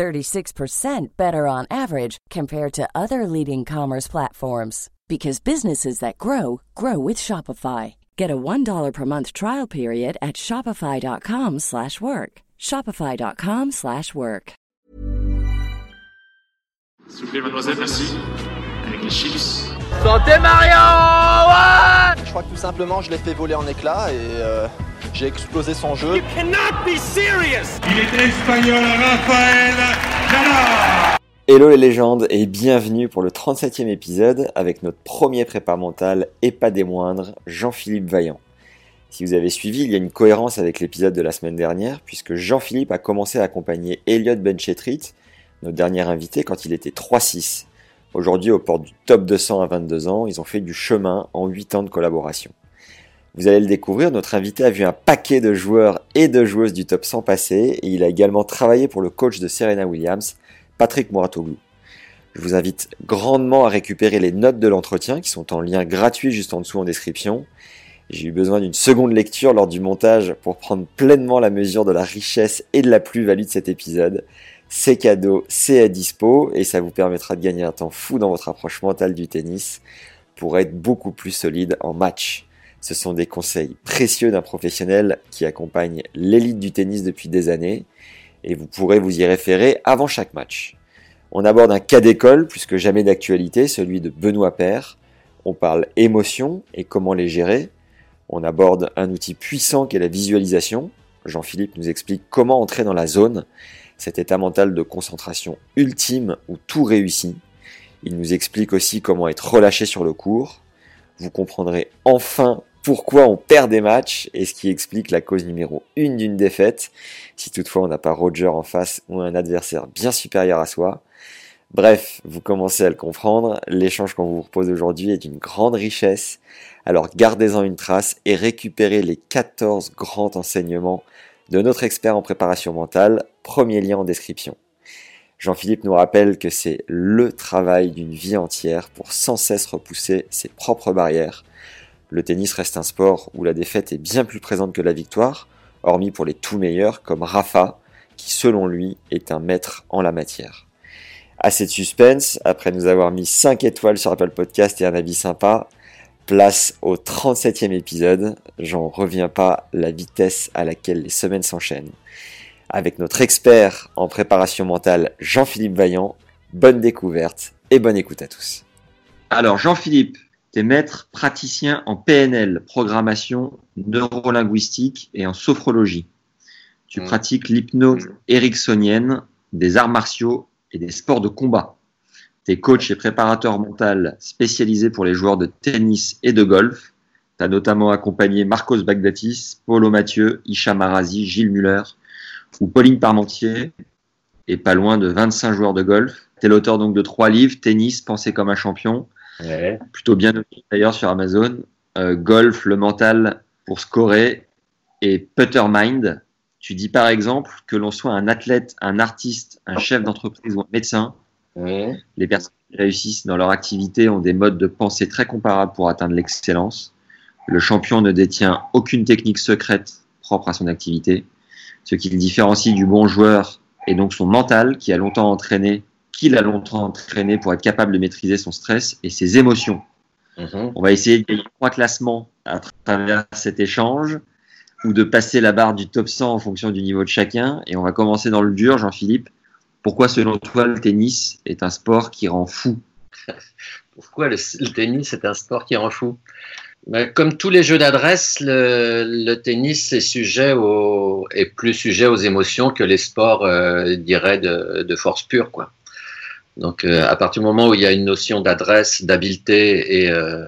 36% better on average compared to other leading commerce platforms because businesses that grow grow with Shopify. Get a $1 per month trial period at shopify.com/work. shopify.com/work. S'il vous plaît, mademoiselle, merci. Avec les chips. Santé Marion ouais Je crois que tout simplement, je l'ai fait voler en éclats et euh, j'ai explosé son jeu. You cannot be serious Il est espagnol, Raphaël Jana Hello les légendes et bienvenue pour le 37e épisode avec notre premier prépa mental et pas des moindres, Jean-Philippe Vaillant. Si vous avez suivi, il y a une cohérence avec l'épisode de la semaine dernière puisque Jean-Philippe a commencé à accompagner Elliot Benchetrit, notre dernier invité, quand il était 3-6. Aujourd'hui, au port du top 200 à 22 ans, ils ont fait du chemin en 8 ans de collaboration. Vous allez le découvrir, notre invité a vu un paquet de joueurs et de joueuses du top 100 passer et il a également travaillé pour le coach de Serena Williams, Patrick Mouratoglou. Je vous invite grandement à récupérer les notes de l'entretien qui sont en lien gratuit juste en dessous en description. J'ai eu besoin d'une seconde lecture lors du montage pour prendre pleinement la mesure de la richesse et de la plus-value de cet épisode. C'est cadeau, c'est à dispo et ça vous permettra de gagner un temps fou dans votre approche mentale du tennis pour être beaucoup plus solide en match. Ce sont des conseils précieux d'un professionnel qui accompagne l'élite du tennis depuis des années et vous pourrez vous y référer avant chaque match. On aborde un cas d'école plus que jamais d'actualité, celui de Benoît Père. On parle émotion et comment les gérer. On aborde un outil puissant qu'est la visualisation. Jean-Philippe nous explique comment entrer dans la zone, cet état mental de concentration ultime où tout réussit. Il nous explique aussi comment être relâché sur le cours. Vous comprendrez enfin pourquoi on perd des matchs et ce qui explique la cause numéro une d'une défaite, si toutefois on n'a pas Roger en face ou un adversaire bien supérieur à soi. Bref, vous commencez à le comprendre, l'échange qu'on vous propose aujourd'hui est d'une grande richesse, alors gardez-en une trace et récupérez les 14 grands enseignements de notre expert en préparation mentale, premier lien en description. Jean-Philippe nous rappelle que c'est le travail d'une vie entière pour sans cesse repousser ses propres barrières le tennis reste un sport où la défaite est bien plus présente que la victoire, hormis pour les tout meilleurs comme Rafa, qui selon lui est un maître en la matière. Assez de suspense, après nous avoir mis 5 étoiles sur Apple Podcast et un avis sympa, place au 37e épisode. J'en reviens pas la vitesse à laquelle les semaines s'enchaînent. Avec notre expert en préparation mentale Jean-Philippe Vaillant, bonne découverte et bonne écoute à tous. Alors Jean-Philippe, T'es maître praticien en PNL, programmation neurolinguistique et en sophrologie. Tu Mm. pratiques l'hypnose ericksonienne, des arts martiaux et des sports de combat. T'es coach et préparateur mental spécialisé pour les joueurs de tennis et de golf. T'as notamment accompagné Marcos Bagdatis, Paulo Mathieu, Isha Marazi, Gilles Muller ou Pauline Parmentier et pas loin de 25 joueurs de golf. T'es l'auteur donc de trois livres, Tennis, Penser comme un champion, plutôt bien noté d'ailleurs sur Amazon. Euh, golf, le mental pour scorer et Putter Mind. Tu dis par exemple que l'on soit un athlète, un artiste, un chef d'entreprise ou un médecin, les personnes qui réussissent dans leur activité ont des modes de pensée très comparables pour atteindre l'excellence. Le champion ne détient aucune technique secrète propre à son activité. Ce qui le différencie du bon joueur est donc son mental qui a longtemps entraîné, qu'il a longtemps entraîné pour être capable de maîtriser son stress et ses émotions. On va essayer de gagner trois classements à travers cet échange ou de passer la barre du top 100 en fonction du niveau de chacun. Et on va commencer dans le dur, Jean-Philippe. Pourquoi, selon toi, le tennis est un sport qui rend fou? Pourquoi le, le tennis est un sport qui rend fou? Ben, Comme tous les jeux d'adresse, le, le tennis est, sujet au, est plus sujet aux émotions que les sports, euh, dirais, de, de force pure. Quoi. Donc, euh, à partir du moment où il y a une notion d'adresse, d'habileté et euh,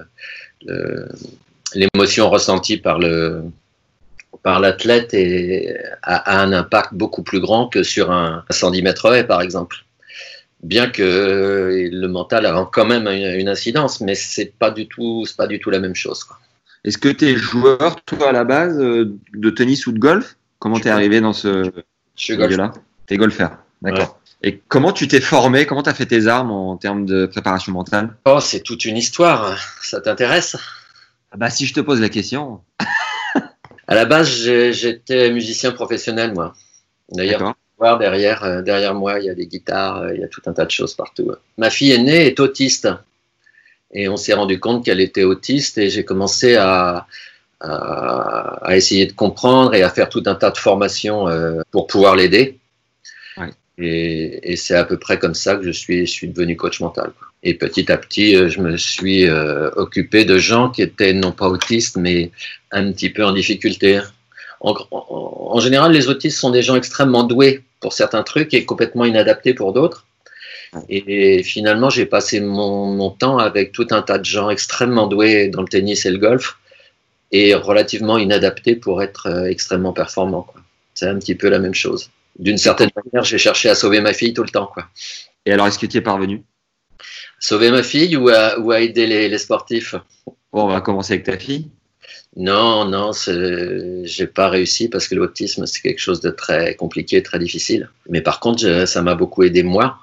l'émotion ressentie par le par l'athlète a, a un impact beaucoup plus grand que sur un 110 mètres haies, par exemple. bien que euh, le mental a quand même une, incidence, mais c'est pas du tout, c'est pas du tout la même chose. Est-ce que tu es joueur, toi, à la base, de tennis ou de golf? Comment t'es arrivé dans ce milieu-là? T'es golfeur, d'accord. Et comment tu t'es formé? Comment tu as fait tes armes en termes de préparation mentale? Oh, c'est toute une histoire. Ça t'intéresse? Ah Bah, si je te pose la question. À la base, j'étais musicien professionnel, moi. D'ailleurs, derrière, euh, derrière moi, il y a des guitares, euh, il y a tout un tas de choses partout. Ma fille aînée est autiste. Et on s'est rendu compte qu'elle était autiste et j'ai commencé à, à, à essayer de comprendre et à faire tout un tas de formations euh, pour pouvoir l'aider. Et, et c'est à peu près comme ça que je suis, je suis devenu coach mental. Et petit à petit, euh, je me suis euh, occupé de gens qui étaient non pas autistes, mais un petit peu en difficulté. En, en- en général, les autistes sont des gens extrêmement doués pour certains trucs et complètement inadaptés pour d'autres. Et finalement, j'ai passé mon, mon temps avec tout un tas de gens extrêmement doués dans le tennis et le golf et relativement inadaptés pour être euh, extrêmement performants. C'est un petit peu la même chose. D'une certaine manière, j'ai cherché à sauver ma fille tout le temps. Quoi. Et alors, est-ce que tu y es parvenu? Sauver ma fille ou à, ou à aider les, les sportifs? Bon, on va commencer avec ta fille. Non, non, j'ai pas réussi parce que l'autisme, c'est quelque chose de très compliqué, très difficile. Mais par contre, je- ça m'a beaucoup aidé moi.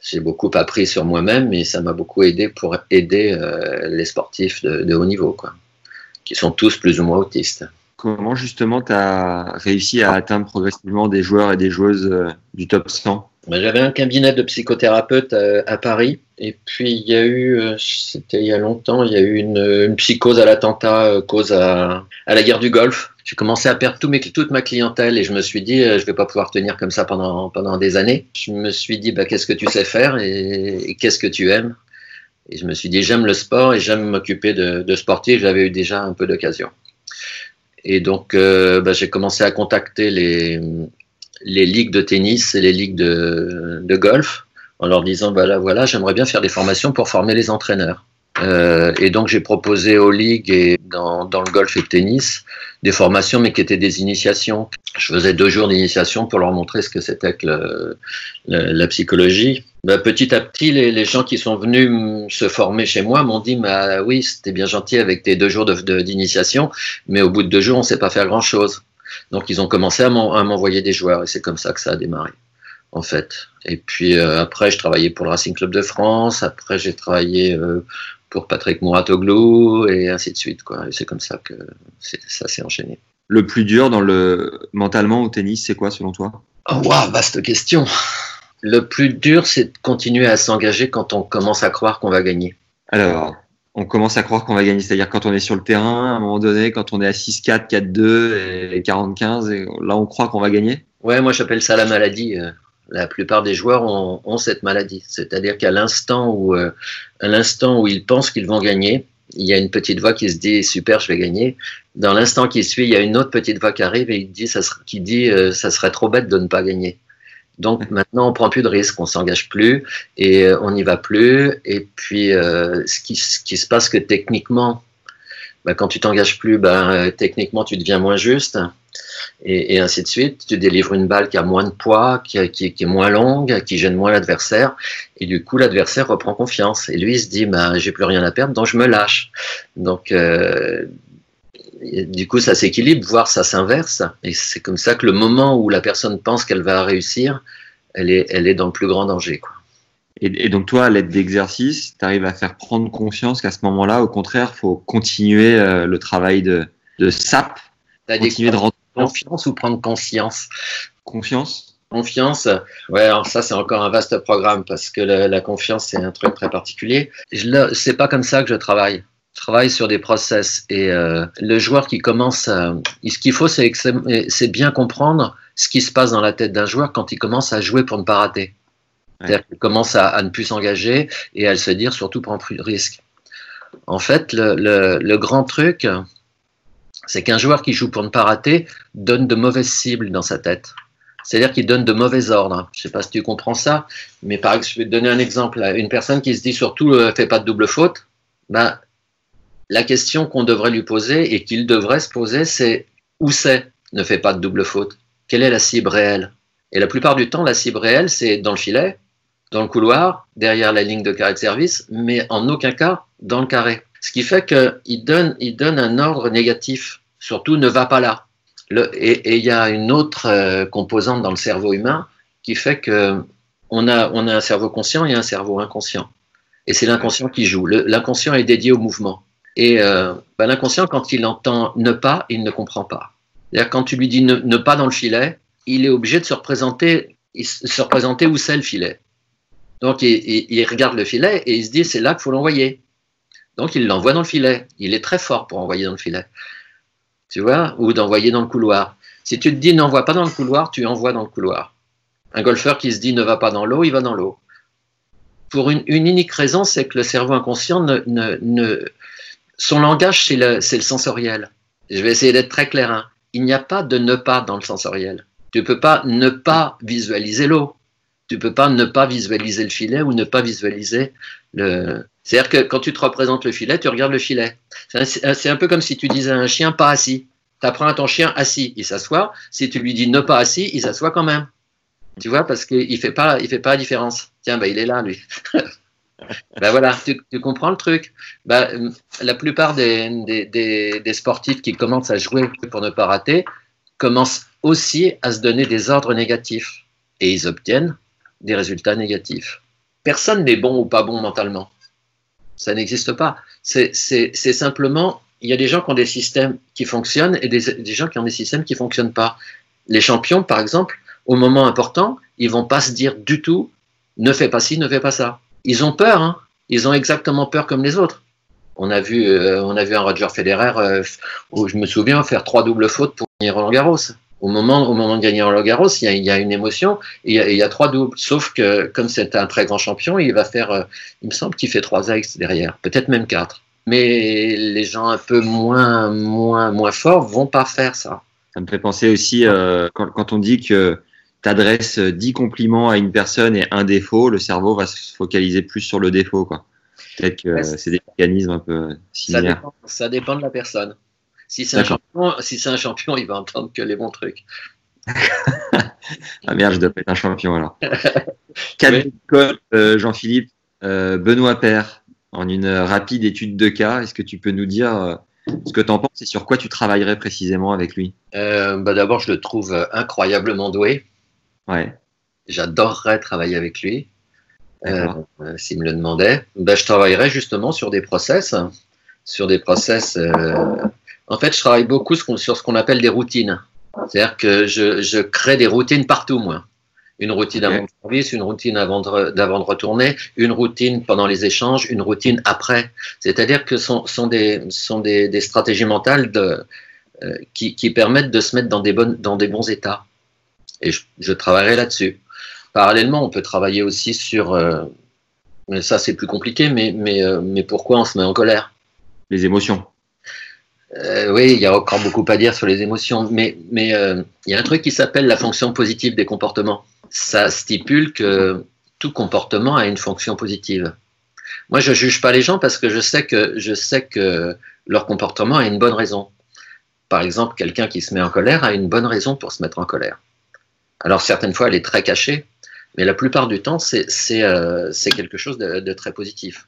J'ai beaucoup appris sur moi-même, mais ça m'a beaucoup aidé pour aider euh, les sportifs de, de haut niveau, quoi, qui sont tous plus ou moins autistes. Comment justement tu as réussi à atteindre progressivement des joueurs et des joueuses euh, du top 100 Ben, J'avais un cabinet de psychothérapeute euh, à Paris, et puis il y a eu, euh, c'était il y a longtemps, il y a eu une, psychose à l'attentat, cause à, à la guerre du Golfe. J'ai commencé à perdre toute ma clientèle et je me suis dit, je vais pas pouvoir tenir comme ça pendant, pendant des années. Je me suis dit, bah, qu'est-ce que tu sais faire et, et qu'est-ce que tu aimes? Et je me suis dit, j'aime le sport et j'aime m'occuper de, de sportifs. J'avais eu déjà un peu d'occasion. Et donc, euh, bah, j'ai commencé à contacter les, les ligues de tennis et les ligues de, golf en leur disant voilà, voilà, j'aimerais bien faire des formations pour former les entraîneurs. Euh, et donc j'ai proposé aux ligues et dans, dans le golf et le tennis des formations, mais qui étaient des initiations. Je faisais deux jours d'initiation pour leur montrer ce que c'était que la psychologie. Ben, petit à petit, les, gens qui sont venus se former chez moi m'ont dit bah, oui, c'était bien gentil avec tes deux jours d'initiation, mais au bout de deux jours, on ne sait pas faire grand-chose. Donc ils ont commencé à m'en- à m'envoyer des joueurs et c'est comme ça que ça a démarré en fait. Et puis euh, après, je travaillais pour le Racing Club de France. Après, j'ai travaillé euh, pour Patrick Mouratoglou et ainsi de suite. Quoi. Et c'est comme ça que c'est- ça s'est enchaîné. Le plus dur dans le mentalement au tennis, c'est quoi selon toi? Oh, waouh, vaste question. Le plus dur, c'est de continuer à s'engager quand on commence à croire qu'on va gagner. Alors, on commence à croire qu'on va gagner, c'est-à-dire quand on est sur le terrain, à un moment donné, quand on est à 6-4, 4-2 et 40-15, et là on croit qu'on va gagner? Ouais, moi j'appelle ça la maladie. La plupart des joueurs ont, ont cette maladie, c'est-à-dire qu'à l'instant où, euh, à l'instant où ils pensent qu'ils vont gagner, il y a une petite voix qui se dit super, je vais gagner. Dans l'instant qui suit, il y a une autre petite voix qui arrive et il dit ça ser- qui dit euh, ça serait trop bête de ne pas gagner. Donc maintenant on prend plus de risques, on s'engage plus et euh, on n'y va plus. Et puis euh, ce, qui, ce qui se passe que techniquement, bah, quand tu t'engages plus, bah, techniquement tu deviens moins juste et, et ainsi de suite. Tu délivres une balle qui a moins de poids, qui, a- qui- qui est moins longue, qui gêne moins l'adversaire, et du coup l'adversaire reprend confiance. Et lui il se dit, bah, j'ai plus rien à perdre, donc je me lâche. Donc euh, du coup ça s'équilibre, voire ça s'inverse. Et c'est comme ça que le moment où la personne pense qu'elle va réussir, elle est, elle est dans le plus grand danger. Quoi. et, et donc toi, à l'aide d'exercices, tu arrives à faire prendre conscience qu'à ce moment-là, au contraire, faut continuer euh, le travail de, de SAP, continuer de rendre confiance ou prendre conscience? Confiance. Confiance, ouais, alors ça c'est encore un vaste programme parce que la, la confiance c'est un truc très particulier. C'est pas comme ça que je travaille. Je travaille sur des process et euh, le joueur qui commence, à, ce qu'il faut c'est bien comprendre ce qui se passe dans la tête d'un joueur quand il commence à jouer pour ne pas rater. C'est-à-dire qu'il commence à, à ne plus s'engager et à se dire surtout prends plus de risques. En fait, le, le, le grand truc, c'est qu'un joueur qui joue pour ne pas rater donne de mauvaises cibles dans sa tête. C'est-à-dire qu'il donne de mauvais ordres. Je ne sais pas si tu comprends ça, mais par exemple, je vais te donner un exemple. Une personne qui se dit surtout ne fait pas de double faute, ben, la question qu'on devrait lui poser et qu'il devrait se poser, c'est où c'est ne fait pas de double faute? Quelle est la cible réelle? Et la plupart du temps, la cible réelle, c'est dans le filet, dans le couloir, derrière la ligne de carré de service, mais en aucun cas dans le carré. Ce qui fait qu'il donne, il donne un ordre négatif. Surtout, ne va pas là. Et il y a une autre euh, composante dans le cerveau humain qui fait que on a, on a un cerveau conscient et un cerveau inconscient. Et c'est l'inconscient qui joue. L'inconscient est dédié au mouvement. Et euh, bah, l'inconscient, quand il entend ne pas, il ne comprend pas. C'est-à-dire quand tu lui dis ne, pas dans le filet, il est obligé de se représenter, se représenter où c'est le filet. Donc il, il, regarde le filet et il se dit c'est là qu'il faut l'envoyer. Donc il l'envoie dans le filet. Il est très fort pour envoyer dans le filet. Tu vois Ou d'envoyer dans le couloir. Si tu te dis n'envoie pas dans le couloir, tu envoies dans le couloir. Un golfeur qui se dit ne va pas dans l'eau, il va dans l'eau. Pour une, unique raison, c'est que le cerveau inconscient, ne, son langage, c'est le, le, sensoriel. Je vais essayer d'être très clair. Hein. Il n'y a pas de ne pas dans le sensoriel. Tu ne peux pas ne pas visualiser l'eau. Tu peux pas ne pas visualiser le filet ou ne pas visualiser le. C'est-à-dire que quand tu te représentes le filet, tu regardes le filet. C'est un, peu comme si tu disais à un chien pas assis. Tu apprends à ton chien assis, il s'assoit. Si tu lui dis ne pas assis, il s'assoit quand même. Tu vois, parce qu'il ne fait, pas, fait pas la différence. Tiens, bah, il est là, lui. ben voilà, tu, comprends le truc. Ben, la plupart des, des, des, des, sportifs qui commencent à jouer pour ne pas rater commencent aussi à se donner des ordres négatifs. Et ils obtiennent des résultats négatifs. Personne n'est bon ou pas bon mentalement. Ça n'existe pas. C'est simplement, il y a des gens qui ont des systèmes qui fonctionnent et des, gens qui ont des systèmes qui ne fonctionnent pas. Les champions, par exemple, au moment important, ils vont pas se dire du tout ne fais pas ci, ne fais pas ça. Ils ont peur, hein. ils ont exactement peur comme les autres. On a vu, euh, on a vu un Roger Federer euh, où je me souviens faire trois doubles fautes pour gagner Roland Garros. Au moment, au moment de gagner Roland Garros, il y a, il y a une émotion et il y a, il y a, trois doubles. Sauf que comme c'est un très grand champion, il va faire, euh, il me semble qu'il fait trois X derrière, peut-être même quatre. Mais les gens un peu moins, moins, moins forts vont pas faire ça. Ça me fait penser aussi euh, quand, quand on dit que tu adresses 10 compliments à une personne et un défaut, le cerveau va se focaliser plus sur le défaut. Peut-être que c'est des mécanismes un peu similaires. Ça dépend, ça dépend de la personne. Si c'est un, champion, si un champion, il va entendre que les bons trucs. ah merde, je dois pas être un champion alors. Quatre oui. euh, Jean-Philippe, euh, Benoît Père, en une rapide étude de cas, est-ce que tu peux nous dire euh, ce que tu en penses et sur quoi tu travaillerais précisément avec lui? Bah D'abord, je le trouve incroyablement doué. Ouais. J'adorerais travailler avec lui. S'il me le demandait, ben, je travaillerais justement sur des process, sur des process. En fait, je travaille beaucoup sur ce qu'on appelle des routines. C'est-à-dire que je, je, crée des routines partout, moi. Une routine okay. avant le service, une routine avant de, retourner, une routine pendant les échanges, une routine après. C'est-à-dire que ce sont, sont, des, sont des, des stratégies mentales de, euh, qui, qui permettent de se mettre dans des, bonnes, dans des bons états. Et je, je travaillerai là-dessus. Parallèlement, on peut travailler aussi sur. Euh, mais ça, c'est plus compliqué, mais, mais, euh, mais pourquoi on se met en colère? Les émotions. Euh, oui, il y a encore beaucoup à dire sur les émotions, mais, euh, il y a un truc qui s'appelle la fonction positive des comportements. Ça stipule que tout comportement a une fonction positive. Moi, je juge pas les gens parce que je sais que, leur comportement a une bonne raison. Par exemple, quelqu'un qui se met en colère a une bonne raison pour se mettre en colère. Alors certaines fois, elle est très cachée, mais la plupart du temps, c'est euh, quelque chose de, très positif.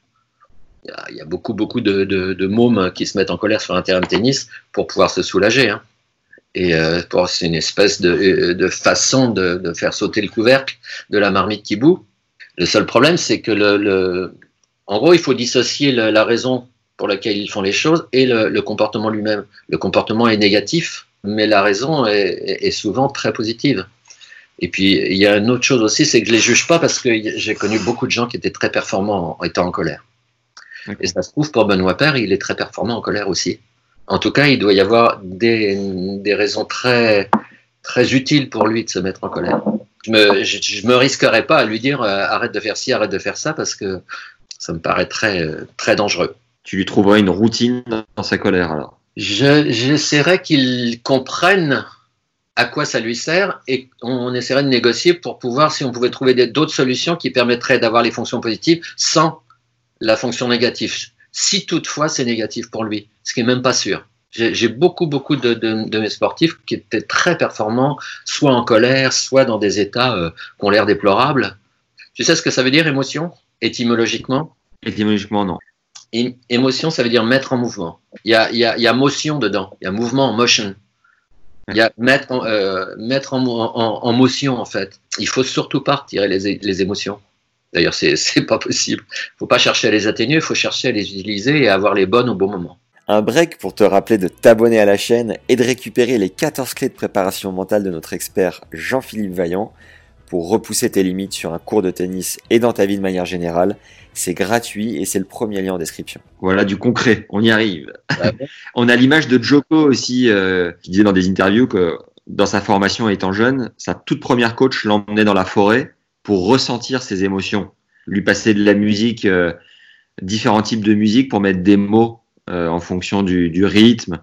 Il y, a, beaucoup, beaucoup de, mômes qui se mettent en colère sur un terrain de tennis pour pouvoir se soulager. Hein. Et euh, c'est une espèce de, de façon de, faire sauter le couvercle de la marmite qui bout. Le seul problème, c'est que en gros, il faut dissocier la raison pour laquelle ils font les choses et le, comportement lui-même. Le comportement est négatif, mais la raison est, souvent très positive. Et puis, il y a une autre chose aussi, c'est que je les juge pas parce que j'ai connu beaucoup de gens qui étaient très performants en étant en colère. Et ça se trouve pour Benoît Père, il est très performant en colère aussi. En tout cas, il doit y avoir des, des raisons très, très utiles pour lui de se mettre en colère. Je me, je, je me risquerais pas à lui dire euh, arrête de faire ci, arrête de faire ça parce que ça me paraît très, très dangereux. Tu lui trouverais une routine dans sa colère alors J'essaierais je, qu'il comprenne à quoi ça lui sert et on essaierait de négocier pour pouvoir, si on pouvait trouver d'autres solutions qui permettraient d'avoir les fonctions positives sans la fonction négative. Si toutefois c'est négatif pour lui, ce qui est même pas sûr. J'ai beaucoup, beaucoup de, de, de, mes sportifs qui étaient très performants, soit en colère, soit dans des états euh, qui ont l'air déplorables. Tu sais ce que ça veut dire émotion? Étymologiquement? Étymologiquement, non. É- Émotion, ça veut dire mettre en mouvement. Il y a, il y a, il y a motion dedans. Il y a mouvement, motion. Il y a mettre, en, euh, mettre en, en- en motion, en fait. Il faut surtout pas retirer les, les émotions. D'ailleurs, c'est c'est pas possible. Il faut pas chercher à les atténuer, il faut chercher à les utiliser et à avoir les bonnes au bon moment. Un break pour te rappeler de t'abonner à la chaîne et de récupérer les 14 clés de préparation mentale de notre expert Jean-Philippe Vaillant pour repousser tes limites sur un cours de tennis et dans ta vie de manière générale. C'est gratuit et c'est le premier lien en description. Voilà du concret, on y arrive. Ah bon? On a l'image de Joko aussi euh, qui disait dans des interviews que dans sa formation étant jeune, sa toute première coach l'emmenait dans la forêt pour ressentir ses émotions, lui passer de la musique, euh, différents types de musique pour mettre des mots euh, en fonction du, du rythme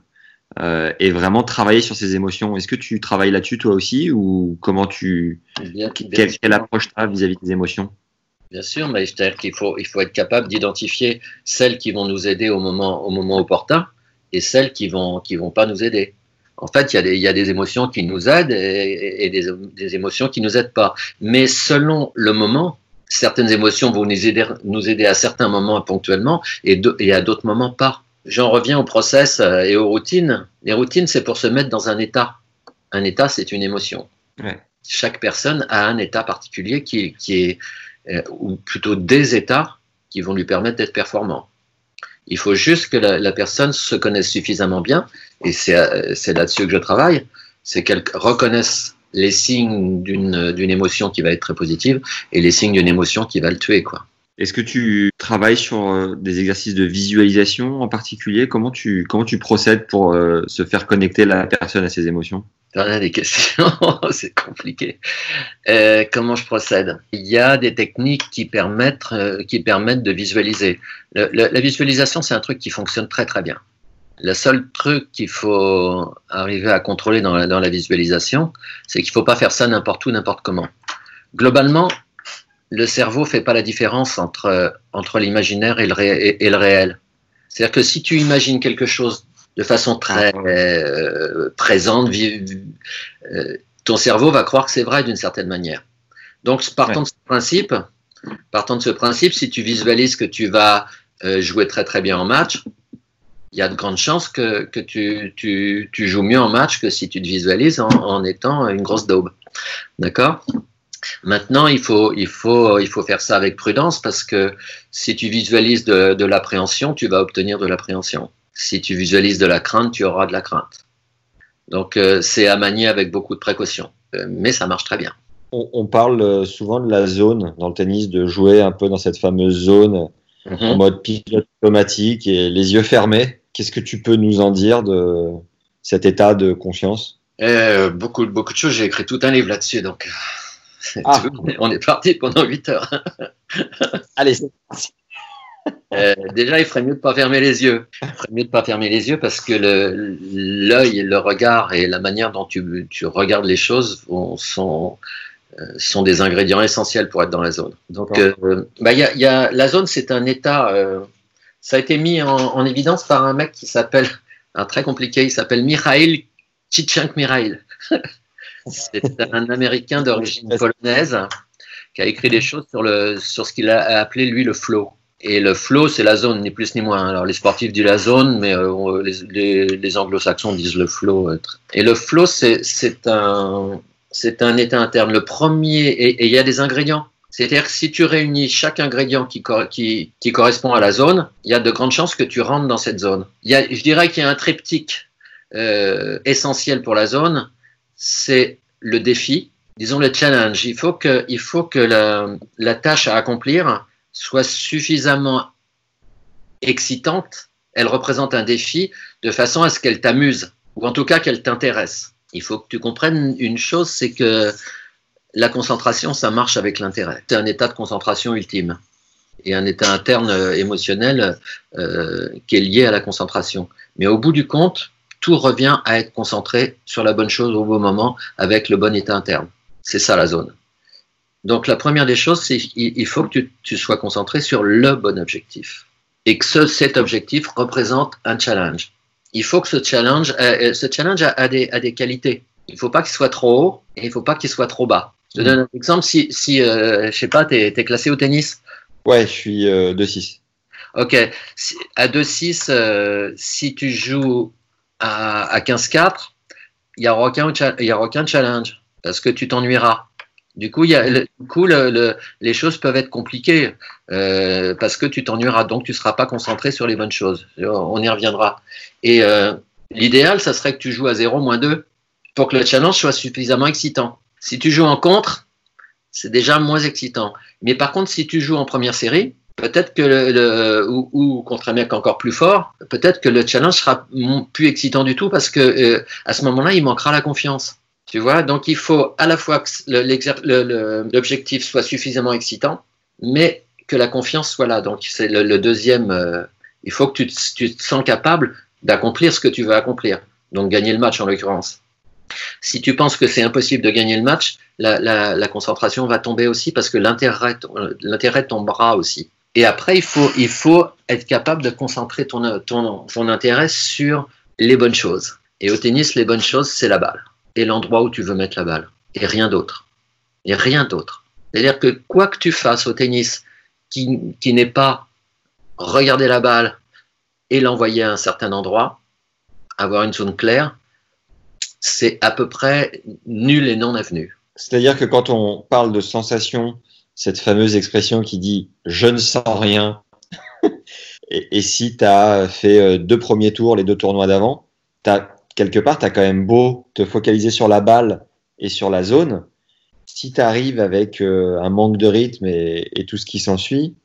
euh, et vraiment travailler sur ses émotions. Est-ce que tu travailles là-dessus toi aussi ou comment tu Bien, bien quelle, approche tu as vis-à-vis des émotions? Bien sûr, mais c'est-à-dire qu'il faut, il faut être capable d'identifier celles qui vont nous aider au moment, au moment opportun et celles qui vont, qui vont pas nous aider. En fait, il y a des, il y a des émotions qui nous aident et, et des, des émotions qui nous aident pas. Mais selon le moment, certaines émotions vont nous aider, nous aider à certains moments ponctuellement et, de- et à d'autres moments pas. J'en reviens au process euh, et aux routines. Les routines, c'est pour se mettre dans un état. Un état, c'est une émotion. Ouais. Chaque personne a un état particulier qui, qui est, euh, ou plutôt des états qui vont lui permettre d'être performant. Il faut juste que la, personne se connaisse suffisamment bien, et c'est euh, c'est là-dessus que je travaille, c'est qu'elle reconnaisse les signes d'une d'une émotion qui va être très positive et les signes d'une émotion qui va le tuer. Quoi. Est-ce que tu travailles sur euh, des exercices de visualisation en particulier? Comment tu comment tu procèdes pour euh, se faire connecter la personne à ses émotions? T'en as des questions, c'est compliqué. Euh, comment je procède? Il y a des techniques qui permettent, euh, qui permettent de visualiser. La visualisation, c'est un truc qui fonctionne très très bien. Le seul truc qu'il faut arriver à contrôler dans la, visualisation, c'est qu'il ne faut pas faire ça n'importe où, n'importe comment. Globalement, le cerveau fait pas la différence entre, entre l'imaginaire et le réel. C'est-à-dire que si tu imagines quelque chose de façon très euh, présente, euh, ton cerveau va croire que c'est vrai d'une certaine manière. Donc, partant Ouais. de ce principe, partant de ce principe, si tu visualises que tu vas euh, jouer très très bien en match, il y a de grandes chances que, que tu, tu, tu joues mieux en match que si tu te visualises en, en étant une grosse daube. D'accord? Maintenant, il faut, il, faut, il faut faire ça avec prudence parce que si tu visualises de, de l'appréhension, tu vas obtenir de l'appréhension. Si tu visualises de la crainte, tu auras de la crainte. Donc, euh, c'est à manier avec beaucoup de précaution. Euh, mais ça marche très bien. on, on parle euh, souvent de la zone dans le tennis, de jouer un peu dans cette fameuse zone en mode pilote automatique et les yeux fermés. Qu'est-ce que tu peux nous en dire de cet état de confiance? Euh, beaucoup, beaucoup de choses. J'ai écrit tout un livre là-dessus. Donc, c'est Ah. on est parti pendant 8 heures. Allez, Euh, déjà, il ferait mieux de pas fermer les yeux. Il ferait mieux de pas fermer les yeux parce que l'œil, le regard et la manière dont tu, tu regardes les choses vont- sont, euh, sont des ingrédients essentiels pour être dans la zone. Donc, euh, bah, il y a, il y a, la zone, c'est un état. ça a été mis en, en évidence par un mec qui s'appelle, un très compliqué, il s'appelle Mikhail Csikszentmihalyi. c'est un Américain d'origine polonaise qui a écrit des choses sur, le, sur ce qu'il a appelé, lui, le flow. Et le flow, c'est la zone, ni plus ni moins. Alors, les sportifs disent la zone, mais euh, les, anglo-saxons disent le flow. euh, Et le flow, c'est un, un état interne. Le premier, et il y a des ingrédients. C'est-à-dire que si tu réunis chaque ingrédient qui, cor- qui, qui correspond à la zone, il y a de grandes chances que tu rentres dans cette zone. Y a, je dirais qu'il y a un triptyque euh, essentiel pour la zone, c'est le défi, disons le challenge. Il faut que, il faut que la tâche à accomplir soit suffisamment excitante, elle représente un défi de façon à ce qu'elle t'amuse, ou en tout cas qu'elle t'intéresse. Il faut que tu comprennes une chose, c'est que la concentration, ça marche avec l'intérêt. C'est un état de concentration ultime et un état interne euh, émotionnel euh, qui est lié à la concentration. Mais au bout du compte, tout revient à être concentré sur la bonne chose au bon moment avec le bon état interne. C'est ça la zone. Donc la première des choses, c'est qu'il il faut que tu, tu sois concentré sur le bon objectif et que ce, cet objectif représente un challenge. Il faut que ce challenge, euh, ce challenge a, a des, a des qualités. Il ne faut pas qu'il soit trop haut et il ne faut pas qu'il soit trop bas. Je te donne un exemple. Si, si euh, je sais pas, tu es, classé au tennis Ouais, je suis euh, 2-6. Ok. Si, à 2-6, euh, si tu joues à, à 15-4, il n'y aura, aucun, y aura aucun challenge parce que tu t'ennuieras. Du coup, les choses peuvent être compliquées euh, parce que tu t'ennuieras, donc tu ne seras pas concentré sur les bonnes choses. On y reviendra. Et euh, l'idéal, ça serait que tu joues à 0, moins 2 pour que le challenge soit suffisamment excitant. Si tu joues en contre, c'est déjà moins excitant. Mais par contre, si tu joues en première série, peut-être que le, ou, contre un mec encore plus fort, peut-être que le challenge sera plus excitant du tout parce que euh, à ce moment-là, il manquera la confiance. Tu vois, donc il faut à la fois que l'objectif soit suffisamment excitant, mais que la confiance soit là. Donc c'est le, deuxième. Euh, il faut que tu te, sens capable d'accomplir ce que tu veux accomplir. Donc gagner le match en l'occurrence. Si tu penses que c'est impossible de gagner le match, la, concentration va tomber aussi parce que l'intérêt tombera aussi. Et après, il faut, il faut être capable de concentrer ton, ton, ton intérêt sur les bonnes choses. Et au tennis, les bonnes choses, c'est la balle l'endroit où tu veux mettre la balle. Et rien d'autre. Et rien d'autre. C'est-à-dire que quoi que tu fasses au tennis qui, qui n'est pas regarder la balle et l'envoyer à un certain endroit, avoir une zone claire, c'est à peu près nul et non avenu. C'est-à-dire que quand on parle de sensation, cette fameuse expression qui dit je ne sens rien, et, et, si tu as fait deux premiers tours, les deux tournois d'avant, tu as quelque part, tu as quand même beau te focaliser sur la balle et sur la zone. Si tu arrives avec euh, un manque de rythme et, et tout ce qui s'ensuit,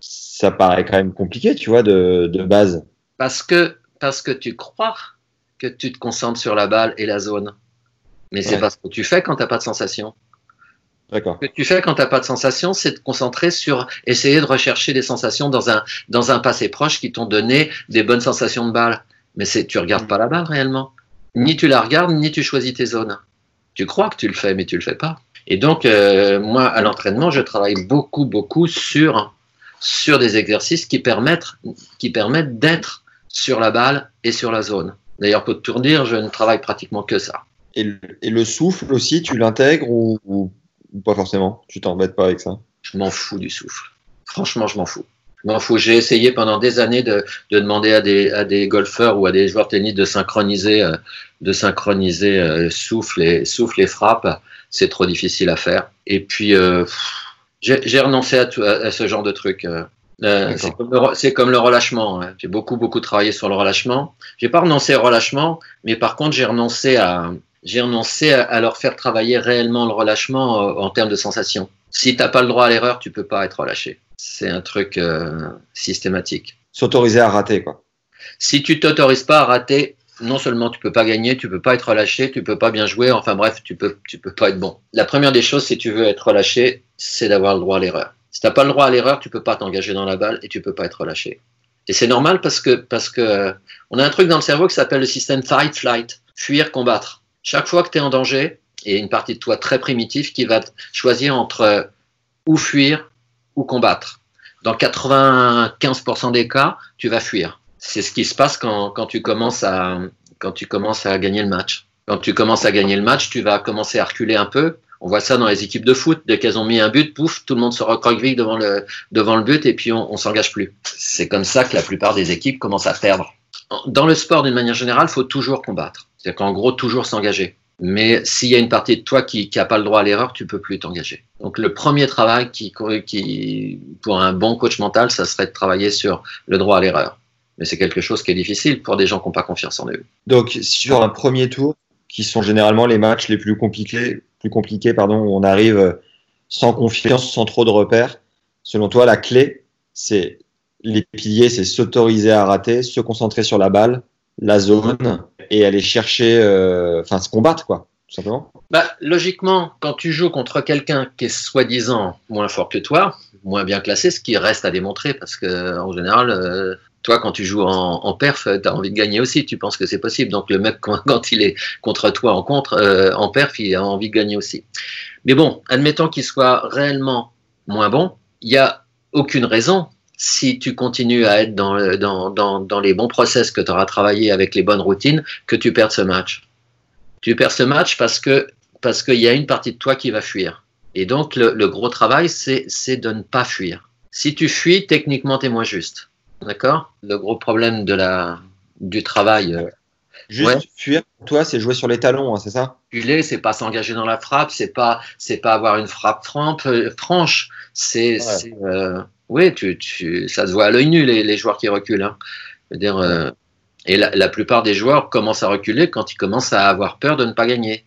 ça paraît quand même compliqué, tu vois, de, de, base. Parce que, parce que tu crois que tu te concentres sur la balle et la zone. Mais c'est ouais. pas ce que tu fais quand tu n'as pas de sensation. D'accord. Ce que tu fais quand tu n'as pas de sensation, c'est te concentrer sur essayer de rechercher des sensations dans un, dans un passé proche qui t'ont donné des bonnes sensations de balle mais c'est tu regardes pas la balle réellement. Ni tu la regardes, ni tu choisis tes zones. Tu crois que tu le fais, mais tu le fais pas. Et donc, euh, moi, à l'entraînement, je travaille beaucoup, beaucoup sur, sur des exercices qui permettent, qui permettent d'être sur la balle et sur la zone. D'ailleurs, pour te dire, je ne travaille pratiquement que ça. Et le, et le souffle aussi, tu l'intègres ou, ou, ou, pas forcément? Tu t'embêtes pas avec ça? Je m'en fous du souffle. Franchement, je m'en fous. Faut, j'ai essayé pendant des années de, de, demander à des, à des golfeurs ou à des joueurs de tennis de synchroniser, euh, de synchroniser euh, souffle et souffle et frappe. C'est trop difficile à faire. Et puis, euh, j'ai renoncé à, tout, à, à, ce genre de truc. C'est comme, comme, le relâchement. Hein. J'ai beaucoup, beaucoup travaillé sur le relâchement. J'ai pas renoncé au relâchement, mais par contre, j'ai renoncé à, j'ai renoncé à, à, leur faire travailler réellement le relâchement en termes de sensations. Si t'as pas le droit à l'erreur, tu peux pas être relâché c'est un truc euh, systématique. S'autoriser à rater, quoi. Si tu t'autorises pas à rater, non seulement tu peux pas gagner, tu peux pas être relâché, tu peux pas bien jouer, enfin bref, tu peux, tu peux pas être bon. La première des choses, si tu veux être relâché, c'est d'avoir le droit à l'erreur. Si t'as pas le droit à l'erreur, tu peux pas t'engager dans la balle et tu peux pas être relâché. Et c'est normal parce que, parce que on a un truc dans le cerveau qui s'appelle le système fight flight, fuir, combattre. Chaque fois que tu es en danger, il y a une partie de toi très primitive qui va choisir entre ou fuir combattre. Dans 95% des cas, tu vas fuir. C'est ce qui se passe quand, quand, tu commences à, quand tu commences à gagner le match. Quand tu commences à gagner le match, tu vas commencer à reculer un peu. On voit ça dans les équipes de foot. Dès qu'elles ont mis un but, pouf, tout le monde se recroqueville devant le, devant le but et puis on, on s'engage plus. C'est comme ça que la plupart des équipes commencent à perdre. Dans le sport, d'une manière générale, il faut toujours combattre. C'est-à-dire qu'en gros, toujours s'engager. Mais s'il y a une partie de toi qui n'a pas le droit à l'erreur, tu peux plus t'engager. Donc le premier travail qui, qui, pour un bon coach mental, ça serait de travailler sur le droit à l'erreur. Mais c'est quelque chose qui est difficile pour des gens qui n'ont pas confiance en eux. Donc sur un premier tour, qui sont généralement les matchs les plus compliqués, plus compliqués, pardon, où on arrive sans confiance, sans trop de repères. Selon toi, la clé, c'est les piliers, c'est s'autoriser à rater, se concentrer sur la balle, la zone et aller chercher, euh, enfin se combattre quoi, tout simplement. Bah, logiquement, quand tu joues contre quelqu'un qui est soi-disant moins fort que toi, moins bien classé, ce qui reste à démontrer, parce que en général, euh, toi quand tu joues en, perf, tu as envie de gagner aussi, tu penses que c'est possible. Donc le mec quand, il est contre toi en contre, euh, en perf, il a envie de gagner aussi. Mais bon, admettons qu'il soit réellement moins bon, il n'y a aucune raison si tu continues à être dans, dans, dans, dans les bons process que tu auras travaillé avec les bonnes routines, que tu perds ce match. Tu perds ce match parce que parce qu'il y a une partie de toi qui va fuir. Et donc, le, le gros travail, c'est de ne pas fuir. Si tu fuis, techniquement, tu es moins juste. D'accord? Le gros problème de la, du travail. euh, Juste Ouais. fuir, toi, c'est jouer sur les talons, hein, c'est ça? Reculer, c'est pas s'engager dans la frappe, c'est pas c'est pas avoir une frappe franche, euh, franche. C'est Ouais. c'est, euh, oui, tu, tu ça se voit à l'œil nu les, les joueurs qui reculent. Hein. Je veux dire, euh, et la, la plupart des joueurs commencent à reculer quand ils commencent à avoir peur de ne pas gagner.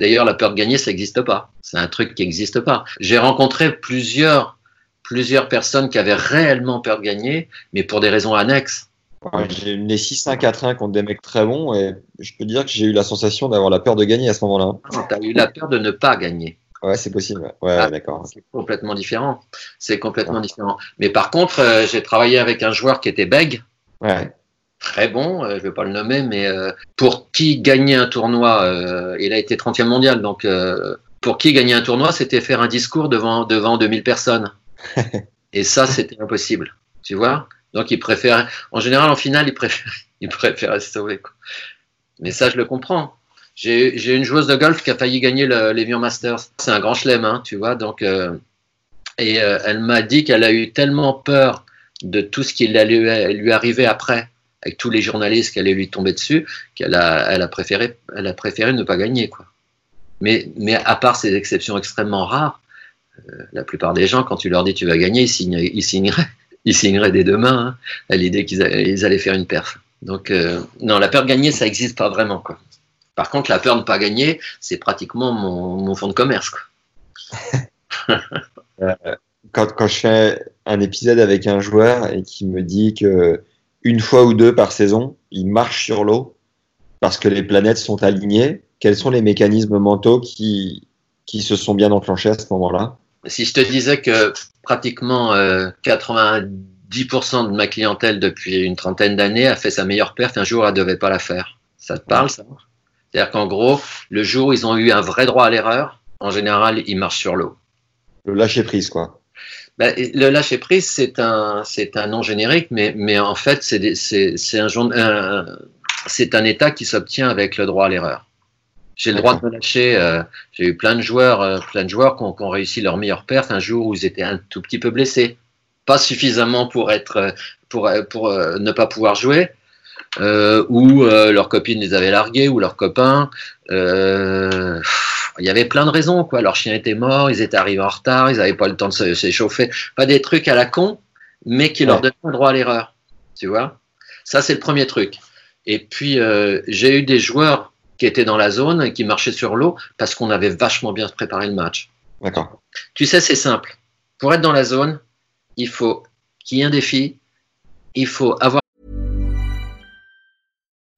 D'ailleurs, la peur de gagner, ça n'existe pas. C'est un truc qui n'existe pas. J'ai rencontré plusieurs plusieurs personnes qui avaient réellement peur de gagner, mais pour des raisons annexes. Ouais, J'ai mené 6-1 4-1 contre des mecs très bons et je peux dire que j'ai eu la sensation d'avoir la peur de gagner à ce moment-là. Tu as eu la peur de ne pas gagner. Ouais, c'est possible. ouais. Ah. d'accord. C'est complètement différent. C'est complètement différent. Mais par contre, euh, j'ai travaillé avec un joueur qui était bègue, Ouais. très bon, euh, je vais pas le nommer, mais euh, pour qui gagner un tournoi, il a été 30e mondial, donc pour qui gagner un tournoi, c'était faire un discours devant, devant 2000 personnes. Et ça, c'était impossible, tu vois Donc, il préfère, en général, en finale, il préfère, il préfère se sauver. quoi. Mais ça, je le comprends. J'ai une joueuse de golf qui a failli gagner le, l'Evian Masters. C'est un grand chelem, hein, tu vois. Donc, euh, et euh, elle m'a dit qu'elle a eu tellement peur de tout ce qui allait lui arriver après, avec tous les journalistes qui allaient lui tomber dessus, qu'elle a, préféré, ne pas gagner. Mais, à part ces exceptions extrêmement rares, euh, la plupart des gens, quand tu leur dis tu vas gagner, ils, ils, signeraient, ils signeraient des deux mains hein, à l'idée qu'ils allaient, ils faire une perf. Donc, non, la peur de gagner, ça n'existe pas vraiment. Par contre, la peur de ne pas gagner, c'est pratiquement mon, mon fonds de commerce. Quoi. Euh, quand, quand je fais un épisode avec un joueur et qui me dit que une fois ou deux par saison, il marche sur l'eau parce que les planètes sont alignées, quels sont les mécanismes mentaux qui, qui se sont bien enclenchés à ce moment-là? Si je te disais que pratiquement euh, 90% de ma clientèle depuis une trentaine d'années a fait sa meilleure perte, un jour elle ne devait pas la faire. Ça te parle, ça? C'est-à-dire qu'en gros, le jour où ils ont eu un vrai droit à l'erreur, en général, ils marchent sur l'eau. Le lâcher prise, quoi. Ben, le lâcher prise, c'est un, c'est un nom générique, mais, mais en fait, c'est, c'est, c'est un, c'est un état qui s'obtient avec le droit à l'erreur. J'ai le droit de me lâcher. euh, j'ai eu plein de joueurs, euh, plein de joueurs qui ont, qui ont réussi leur meilleure perte un jour où ils étaient un tout petit peu blessés, pas suffisamment pour être, euh, pour, pour euh, ne pas pouvoir jouer, euh, ou euh, leurs copines les avaient largués, ou leurs copains. Euh, il y avait plein de raisons, quoi. Leur chien était mort, ils étaient arrivés en retard, ils n'avaient pas le temps de s'échauffer. Pas des trucs à la con, mais qui leur donnaient un droit à l'erreur. Tu vois? Ça, c'est le premier truc. Et puis, euh, j'ai eu des joueurs qui étaient dans la zone et qui marchaient sur l'eau parce qu'on avait vachement bien préparé le match. D'accord. Tu sais, c'est simple. Pour être dans la zone, il faut qu'il y ait un défi, il faut avoir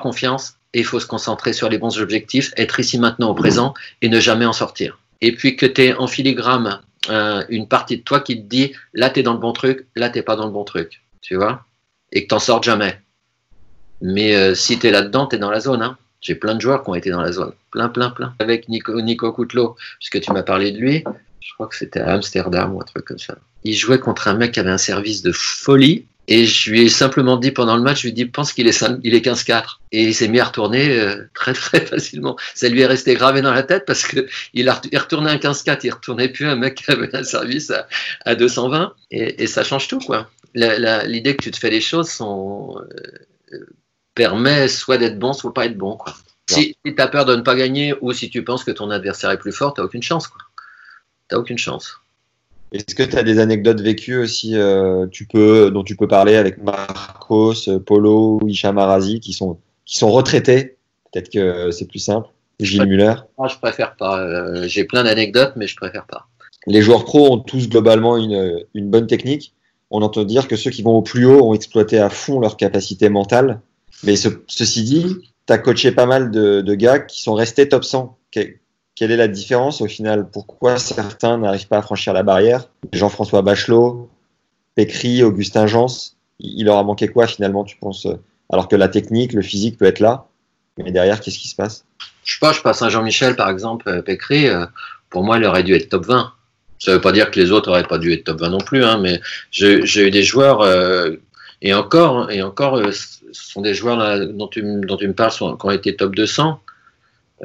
Confiance et il faut se concentrer sur les bons objectifs, être ici maintenant au présent et ne jamais en sortir. Et puis que tu es en filigrane euh, une partie de toi qui te dit là tu es dans le bon truc, là t'es pas dans le bon truc, tu vois, et que t'en sortes jamais. Mais euh, si tu es là-dedans, tu es dans la zone. Hein. J'ai plein de joueurs qui ont été dans la zone, plein, plein, plein. Avec Nico, Nico Coutelot, puisque tu m'as parlé de lui, je crois que c'était à Amsterdam ou un truc comme ça. Il jouait contre un mec qui avait un service de folie. Et je lui ai simplement dit pendant le match, je lui ai dit, pense qu'il est, 5 il est 15-4. Et il s'est mis à retourner euh, très très facilement. Ça lui est resté gravé dans la tête parce que il a il retournait un 15-4, il retournait plus un mec qui avait un service à, à 220. Et, et, ça change tout, quoi. L'idée que tu te fais les choses sont, euh, permet soit d'être bon, soit pas être bon, quoi. Si, si tu as peur de ne pas gagner ou si tu penses que ton adversaire est plus fort, tu aucune chance, quoi. T'as aucune chance. Est-ce que tu as des anecdotes vécues aussi euh, tu peux, dont tu peux parler avec Marcos, Polo, Hicham Arazi, qui sont, qui sont retraités? Peut-être que c'est plus simple. Gilles Muller ah, Je préfère pas. Euh, J'ai plein d'anecdotes, mais je préfère pas. Les joueurs pros ont tous globalement une, une bonne technique. On entend dire que ceux qui vont au plus haut ont exploité à fond leur capacité mentale. Mais ce, ceci dit, tu as coaché pas mal de, de, gars qui sont restés top 100. Quelle est la différence au final Pourquoi certains n'arrivent pas à franchir la barrière? Jean-François Bachelot, Pécry, Augustin Jans, il leur a manqué quoi finalement, tu penses Alors que la technique, le physique peut être là, mais derrière, qu'est-ce qui se passe? Je sais pas, je passe à Jean-Michel par exemple, euh, Pécry, euh, pour moi, il aurait dû être top 20. Ça ne veut pas dire que les autres auraient pas dû être top 20 non plus, hein, mais j'ai eu des joueurs, euh, et encore, et encore, ce sont des joueurs là, dont, tu, dont tu me parles qui ont été top 200.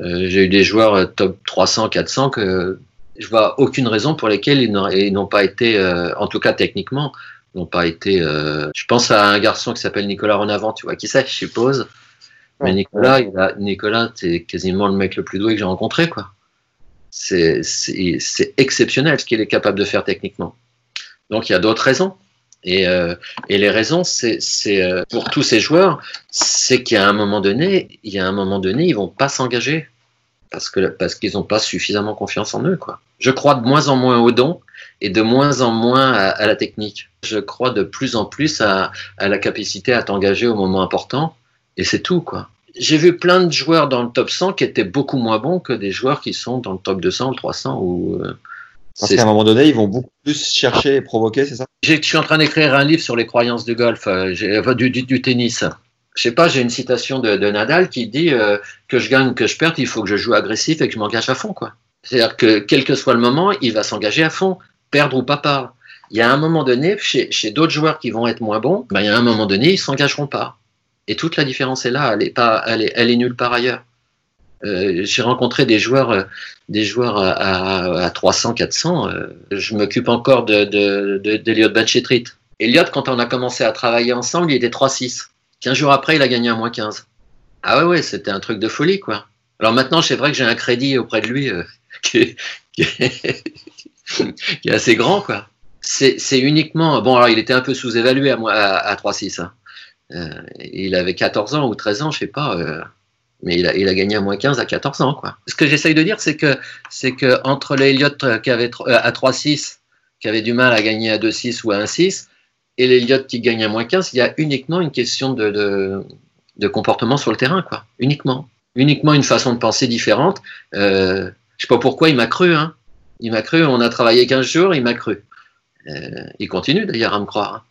J'ai eu des joueurs top 300, 400 que je vois aucune raison pour lesquelles ils n'ont pas été, en tout cas techniquement, n'ont pas été. je pense à un garçon qui s'appelle Nicolas Renavant, tu vois qui c'est, je suppose. Mais Nicolas, il a, Nicolas, c'est quasiment le mec le plus doué que j'ai rencontré, quoi. C'est exceptionnel ce qu'il est capable de faire techniquement. Donc il y a d'autres raisons. Et, euh, et, les raisons, c'est euh, pour tous ces joueurs, c'est a un moment donné, il y a un moment donné, ils vont pas s'engager parce qu'ils n'ont pas suffisamment confiance en eux. Je crois de moins en moins au don et de moins en moins à, la technique. Je crois de plus en plus à, la capacité à t'engager au moment important et c'est tout. J'ai vu plein de joueurs dans le top 100 qui étaient beaucoup moins bons que des joueurs qui sont dans le top 200, le 300 ou. Euh, Parce qu'à un moment donné, ils vont beaucoup plus chercher et provoquer, c'est ça? Je suis en train d'écrire un livre sur les croyances du golf, euh, du, du, du, tennis. Je sais pas, j'ai une citation de, de, Nadal qui dit euh, que je gagne, que je perde, il faut que je joue agressif et que je m'engage à fond, quoi. C'est-à-dire que quel que soit le moment, il va s'engager à fond, perdre ou pas perdre. Il y a un moment donné, chez, chez d'autres joueurs qui vont être moins bons, ben, il y a un moment donné, ils s'engageront pas. Et toute la différence est là, elle est, pas, elle est, elle est nulle par ailleurs. Euh, j'ai rencontré des joueurs, euh, des joueurs à, à, à 300, 400. Euh, je m'occupe encore de, de, de, Banchetrit. Eliott, quand on a commencé à travailler ensemble, il était 3-6. 15 jours après, il a gagné à moins 15. Ah ouais, ouais, c'était un truc de folie, quoi. Alors maintenant, c'est vrai que j'ai un crédit auprès de lui qui, est, assez grand, quoi. C'est, uniquement. Bon, alors il était un peu sous-évalué à, à, à 3-6. Hein. Il avait 14 ans ou 13 ans, je sais pas. Mais il a, il gagné à moins 15 à 14 ans. Quoi. Ce que j'essaye de dire, c'est que, c'est que entre Elliott qui avait, euh, à 3-6, qui avait du mal à gagner à 2-6 ou à 1-6, et les Elliott qui gagne à moins 15, il y a uniquement une question de, de, de, comportement sur le terrain. Quoi. Uniquement. Uniquement une façon de penser différente. Euh, je sais pas pourquoi il m'a cru. Hein. Il m'a cru, on a travaillé 15 jours, il m'a cru. Euh, il continue d'ailleurs à me croire.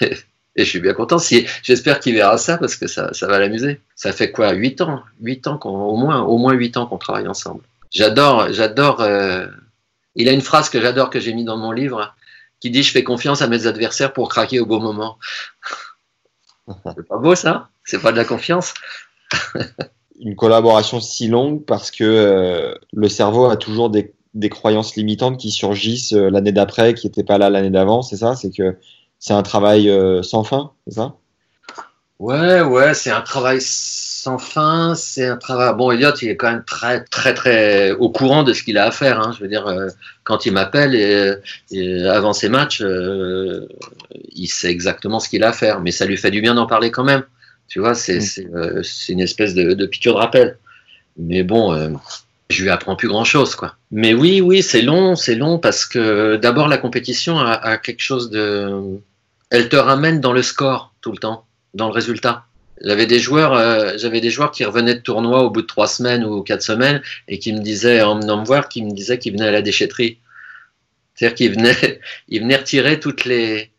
Hein. Et je suis bien content. Si, J'espère qu'il verra ça parce que ça, ça va l'amuser. Ça fait quoi 8 ans? 8 ans qu'on, au moins, au moins 8 ans qu'on travaille ensemble. J'adore, j'adore. Euh... Il a une phrase que j'adore que j'ai mis dans mon livre qui dit Je fais confiance à mes adversaires pour craquer au bon moment. C'est pas beau ça? C'est pas de la confiance? Une collaboration si longue parce que euh, le cerveau a toujours des, des croyances limitantes qui surgissent euh, l'année d'après, qui n'étaient pas là l'année d'avant, c'est ça? C'est que c'est un travail euh, sans fin, c'est ça? Ouais, ouais, c'est un travail sans fin. C'est un travail. Bon, Elliot, il est quand même très, très, très au courant de ce qu'il a à faire. Hein. Je veux dire, euh, quand il m'appelle et, et, avant ses matchs, euh, il sait exactement ce qu'il a à faire. Mais ça lui fait du bien d'en parler quand même. Tu vois, c'est mmh. une espèce de, de, piqûre de rappel. Mais bon, je lui apprends plus grand chose, quoi. Mais oui, oui, c'est long, c'est long parce que d'abord la compétition a, a quelque chose de elle te ramène dans le score tout le temps, dans le résultat. J'avais des joueurs, euh, j'avais des joueurs qui revenaient de tournoi au bout de trois semaines ou quatre semaines et qui me disaient, en venant me voir, qui me disaient qu'ils venaient à la déchetterie. C'est-à-dire qu'ils venaient, ils venaient retirer toutes les,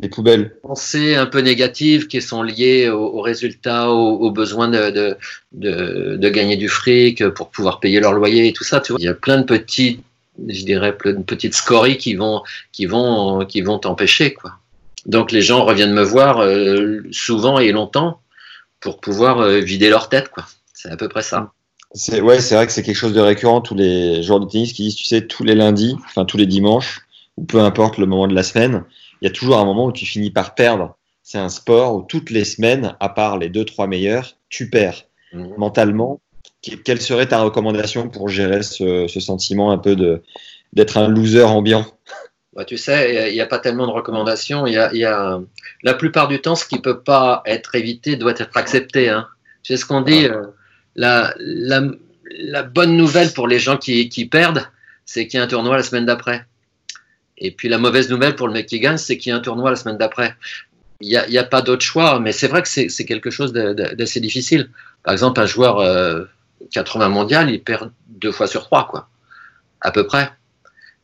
les poubelles. Pensées un peu négatives qui sont liées aux au résultats, aux, au besoin de, de, de, de, gagner du fric pour pouvoir payer leur loyer et tout ça. Tu vois. Il y a plein de petites, je dirais, plein de petites scories qui vont, qui vont, qui vont t'empêcher, quoi. Donc les gens reviennent me voir euh, souvent et longtemps pour pouvoir euh, vider leur tête, quoi. C'est à peu près ça. C'est ouais, c'est vrai que c'est quelque chose de récurrent. Tous les joueurs de tennis qui disent, tu sais, tous les lundis, enfin tous les dimanches, ou peu importe le moment de la semaine, il y a toujours un moment où tu finis par perdre. C'est un sport où toutes les semaines, à part les deux trois meilleurs, tu perds mmh. mentalement. Quelle serait ta recommandation pour gérer ce, ce sentiment un peu de d'être un loser ambiant? Bah, tu sais, il n'y a, pas tellement de recommandations. Y a, la plupart du temps, ce qui peut pas être évité doit être accepté. Hein. C'est ce qu'on dit. Euh, la, bonne nouvelle pour les gens qui, perdent, c'est qu'il y a un tournoi la semaine d'après. Et puis la mauvaise nouvelle pour le mec qui gagne, c'est qu'il y a un tournoi la semaine d'après. Il n'y a, pas d'autre choix, mais c'est vrai que c'est quelque chose d'assez difficile. Par exemple, un joueur euh, 80 mondial, il perd deux fois sur trois, quoi, à peu près.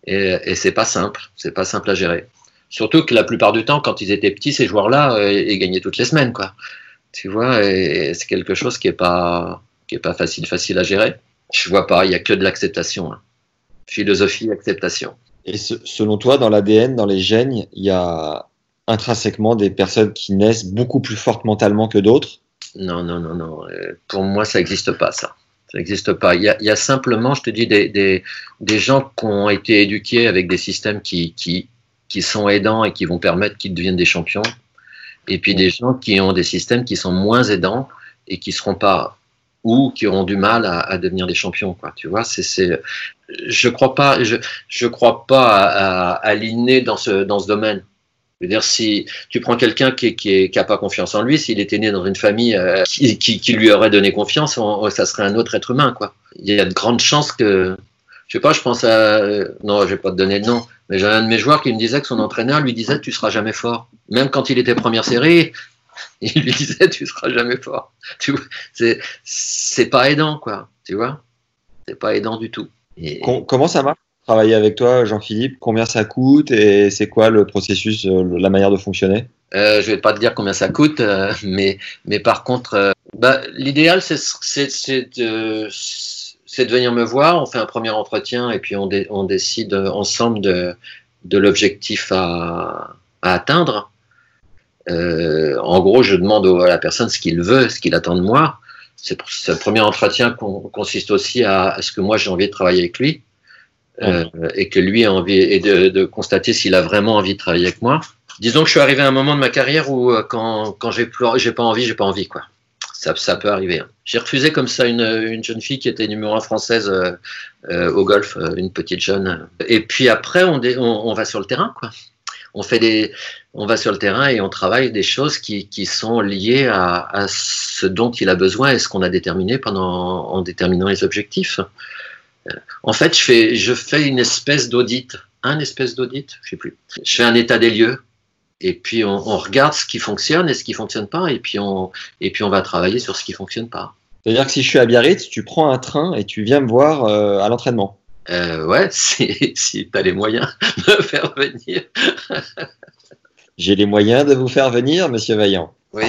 Et, et c'est pas simple, c'est pas simple à gérer. Surtout que la plupart du temps, quand ils étaient petits, ces joueurs-là, euh, ils gagnaient toutes les semaines, quoi. Tu vois, et, et c'est quelque chose qui est pas, qui est pas facile, facile à gérer. Je vois pas, il y a que de l'acceptation. Hein. Philosophie, acceptation. Et ce- selon toi, dans l'ADN, dans les gènes, il y a intrinsèquement des personnes qui naissent beaucoup plus fortes mentalement que d'autres? Non, non, non, non. Euh, Pour moi, ça n'existe pas, ça. Ça n'existe pas. Il y, a, simplement, je te dis, des, des, des gens qui ont été éduqués avec des systèmes qui, qui, qui sont aidants et qui vont permettre qu'ils deviennent des champions. Et puis des gens qui ont des systèmes qui sont moins aidants et qui seront pas ou qui auront du mal à, devenir des champions. Tu vois, c'est, je crois pas, je, je crois pas à, à, à l'inné dans ce, dans ce domaine. Je veux dire, si tu prends quelqu'un qui, qui, est, qui a pas confiance en lui, s'il était né dans une famille euh, qui, qui, qui, lui aurait donné confiance, on, ça serait un autre être humain, quoi. Il y a de grandes chances que, je sais pas, je pense à, non, je vais pas te donner de nom, mais j'ai un de mes joueurs qui me disait que son entraîneur lui disait, tu seras jamais fort. Même quand il était première série, il lui disait, tu seras jamais fort. C'est, c'est pas aidant, quoi. Tu vois, c'est pas aidant du tout. Et... Comment ça marche? Travailler avec toi, Jean-Philippe Combien ça coûte et c'est quoi le processus, euh, la manière de fonctionner? Euh, Je vais pas te dire combien ça coûte, euh, mais, mais par contre, bah, l'idéal, c'est, de, de venir me voir, on fait un premier entretien et puis on, dé, on décide ensemble de, de l'objectif à, atteindre. En gros, je demande à la personne ce qu'il veut, ce qu'il attend de moi. C'est, ce premier entretien consiste aussi à ce que moi j'ai envie de travailler avec lui. Euh, et que lui a envie et de, de constater s'il a vraiment envie de travailler avec moi. Disons que je suis arrivé à un moment de ma carrière où euh, quand, quand j'ai j'ai pas envie, j'ai pas envie quoi. Ça, ça peut arriver. Hein. J'ai refusé comme ça une, une jeune fille qui était numéro un française euh, euh, au golf, une petite jeune. Et puis après, on, dé, on, on, va sur le terrain quoi. On fait des, on va sur le terrain et on travaille des choses qui, qui sont liées à, à ce dont il a besoin et ce qu'on a déterminé pendant en déterminant les objectifs. En fait, je fais, je fais une espèce d'audit, un espèce d'audit, je sais plus. Je fais un état des lieux, et puis on, on, regarde ce qui fonctionne et ce qui fonctionne pas, et puis on, et puis on va travailler sur ce qui fonctionne pas. C'est-à-dire que si je suis à Biarritz, tu prends un train et tu viens me voir euh, à l'entraînement. Euh, ouais, si, si tu as les moyens de me faire venir. J'ai les moyens de vous faire venir, Monsieur Vaillant. Oui.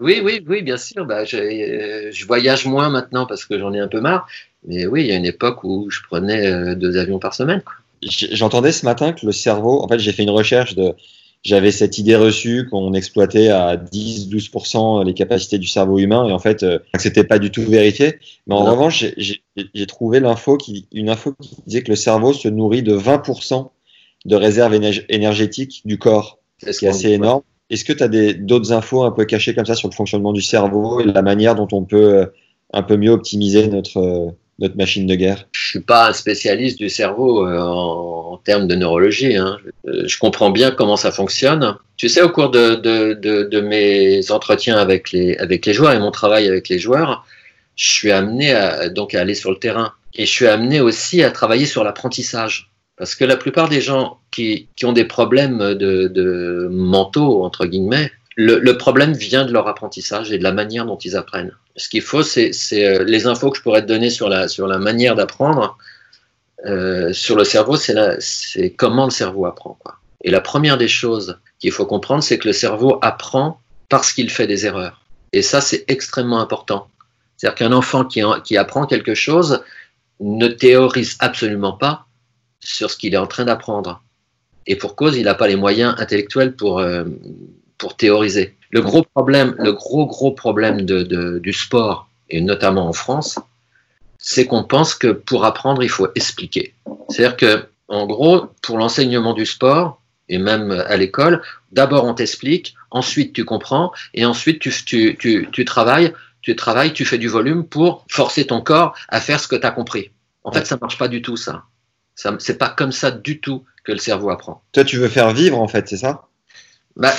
Oui, oui, oui, bien sûr. Bah, je, je voyage moins maintenant parce que j'en ai un peu marre. Mais oui, il y a une époque où je prenais euh, deux avions par semaine. J'entendais ce matin que le cerveau, en fait, j'ai fait une recherche de, j'avais cette idée reçue qu'on exploitait à 10-12% les capacités du cerveau humain et en fait, euh, c'était pas du tout vérifié. Mais en non. revanche, j'ai trouvé l'info qui, une info qui disait que le cerveau se nourrit de 20% de réserve énergétique du corps, ce qui est assez énorme. Est-ce que tu as d'autres infos un peu cachées comme ça sur le fonctionnement du cerveau et la manière dont on peut euh, un peu mieux optimiser notre, euh, notre machine de guerre Je suis pas un spécialiste du cerveau euh, en, termes de neurologie. Hein. Je, je, comprends bien comment ça fonctionne. Tu sais, au cours de, mes entretiens avec les, joueurs et mon travail avec les joueurs, je suis amené à, donc aller sur le terrain. Et je suis amené aussi à travailler sur l'apprentissage. Parce que la plupart des gens qui, ont des problèmes de, mentaux, entre guillemets, le, le, problème vient de leur apprentissage et de la manière dont ils apprennent. Ce qu'il faut, c'est euh, les infos que je pourrais te donner sur la, manière d'apprendre. Euh, sur le cerveau, c'est comment le cerveau apprend. Quoi. Et la première des choses qu'il faut comprendre, c'est que le cerveau apprend parce qu'il fait des erreurs. Et ça, c'est extrêmement important. C'est-à-dire qu'un enfant qui, qui apprend quelque chose ne théorise absolument pas sur ce qu'il est en train d'apprendre. Et pour cause, il n'a pas les moyens intellectuels pour, euh, pour théoriser. Le gros problème, le gros gros problème de, de, du sport, et notamment en France, c'est qu'on pense que pour apprendre, il faut expliquer. C'est-à-dire que, en gros, pour l'enseignement du sport, et même à l'école, d'abord on t'explique, ensuite tu comprends, et ensuite tu, tu, tu, tu, travailles, tu travailles, tu fais du volume pour forcer ton corps à faire ce que tu as compris. En fait, ça marche pas du tout, ça. ça c'est pas comme ça du tout que le cerveau apprend. Toi, tu veux faire vivre, en fait, c'est ça? Bah,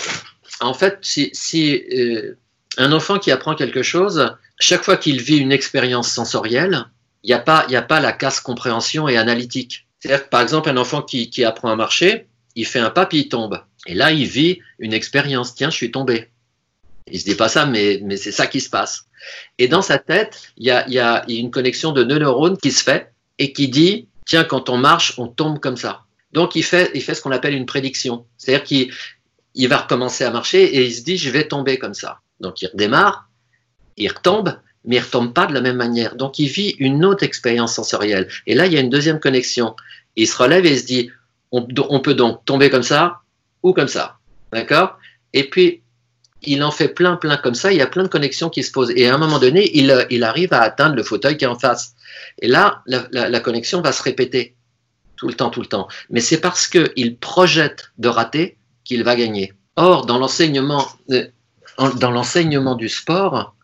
en fait, si, euh, un enfant qui apprend quelque chose, chaque fois qu'il vit une expérience sensorielle, il n'y a, pas, a pas la casse compréhension et analytique. C'est-à-dire que, par exemple, un enfant qui, apprend à marcher, il fait un pas puis il tombe. Et là, il vit une expérience. Tiens, je suis tombé. Il se dit pas ça, mais, mais c'est ça qui se passe. Et dans sa tête, il y a, y a une connexion de neurones qui se fait et qui dit, tiens, quand on marche, on tombe comme ça. Donc il fait, il fait ce qu'on appelle une prédiction. C'est-à-dire qu'il il va recommencer à marcher et il se dit, je vais tomber comme ça. Donc il redémarre, il retombe, mais il retombe pas de la même manière. Donc il vit une autre expérience sensorielle. Et là, il y a une deuxième connexion. Il se relève et il se dit, on, peut donc tomber comme ça ou comme ça. D'accord? Et puis, il en fait plein, plein comme ça. Il y a plein de connexions qui se posent. Et à un moment donné, il, il arrive à atteindre le fauteuil qui est en face. Et là, la, la connexion va se répéter tout le temps, tout le temps. Mais c'est parce qu'il projette de rater qu'il va gagner. Or, dans l'enseignement, du sport,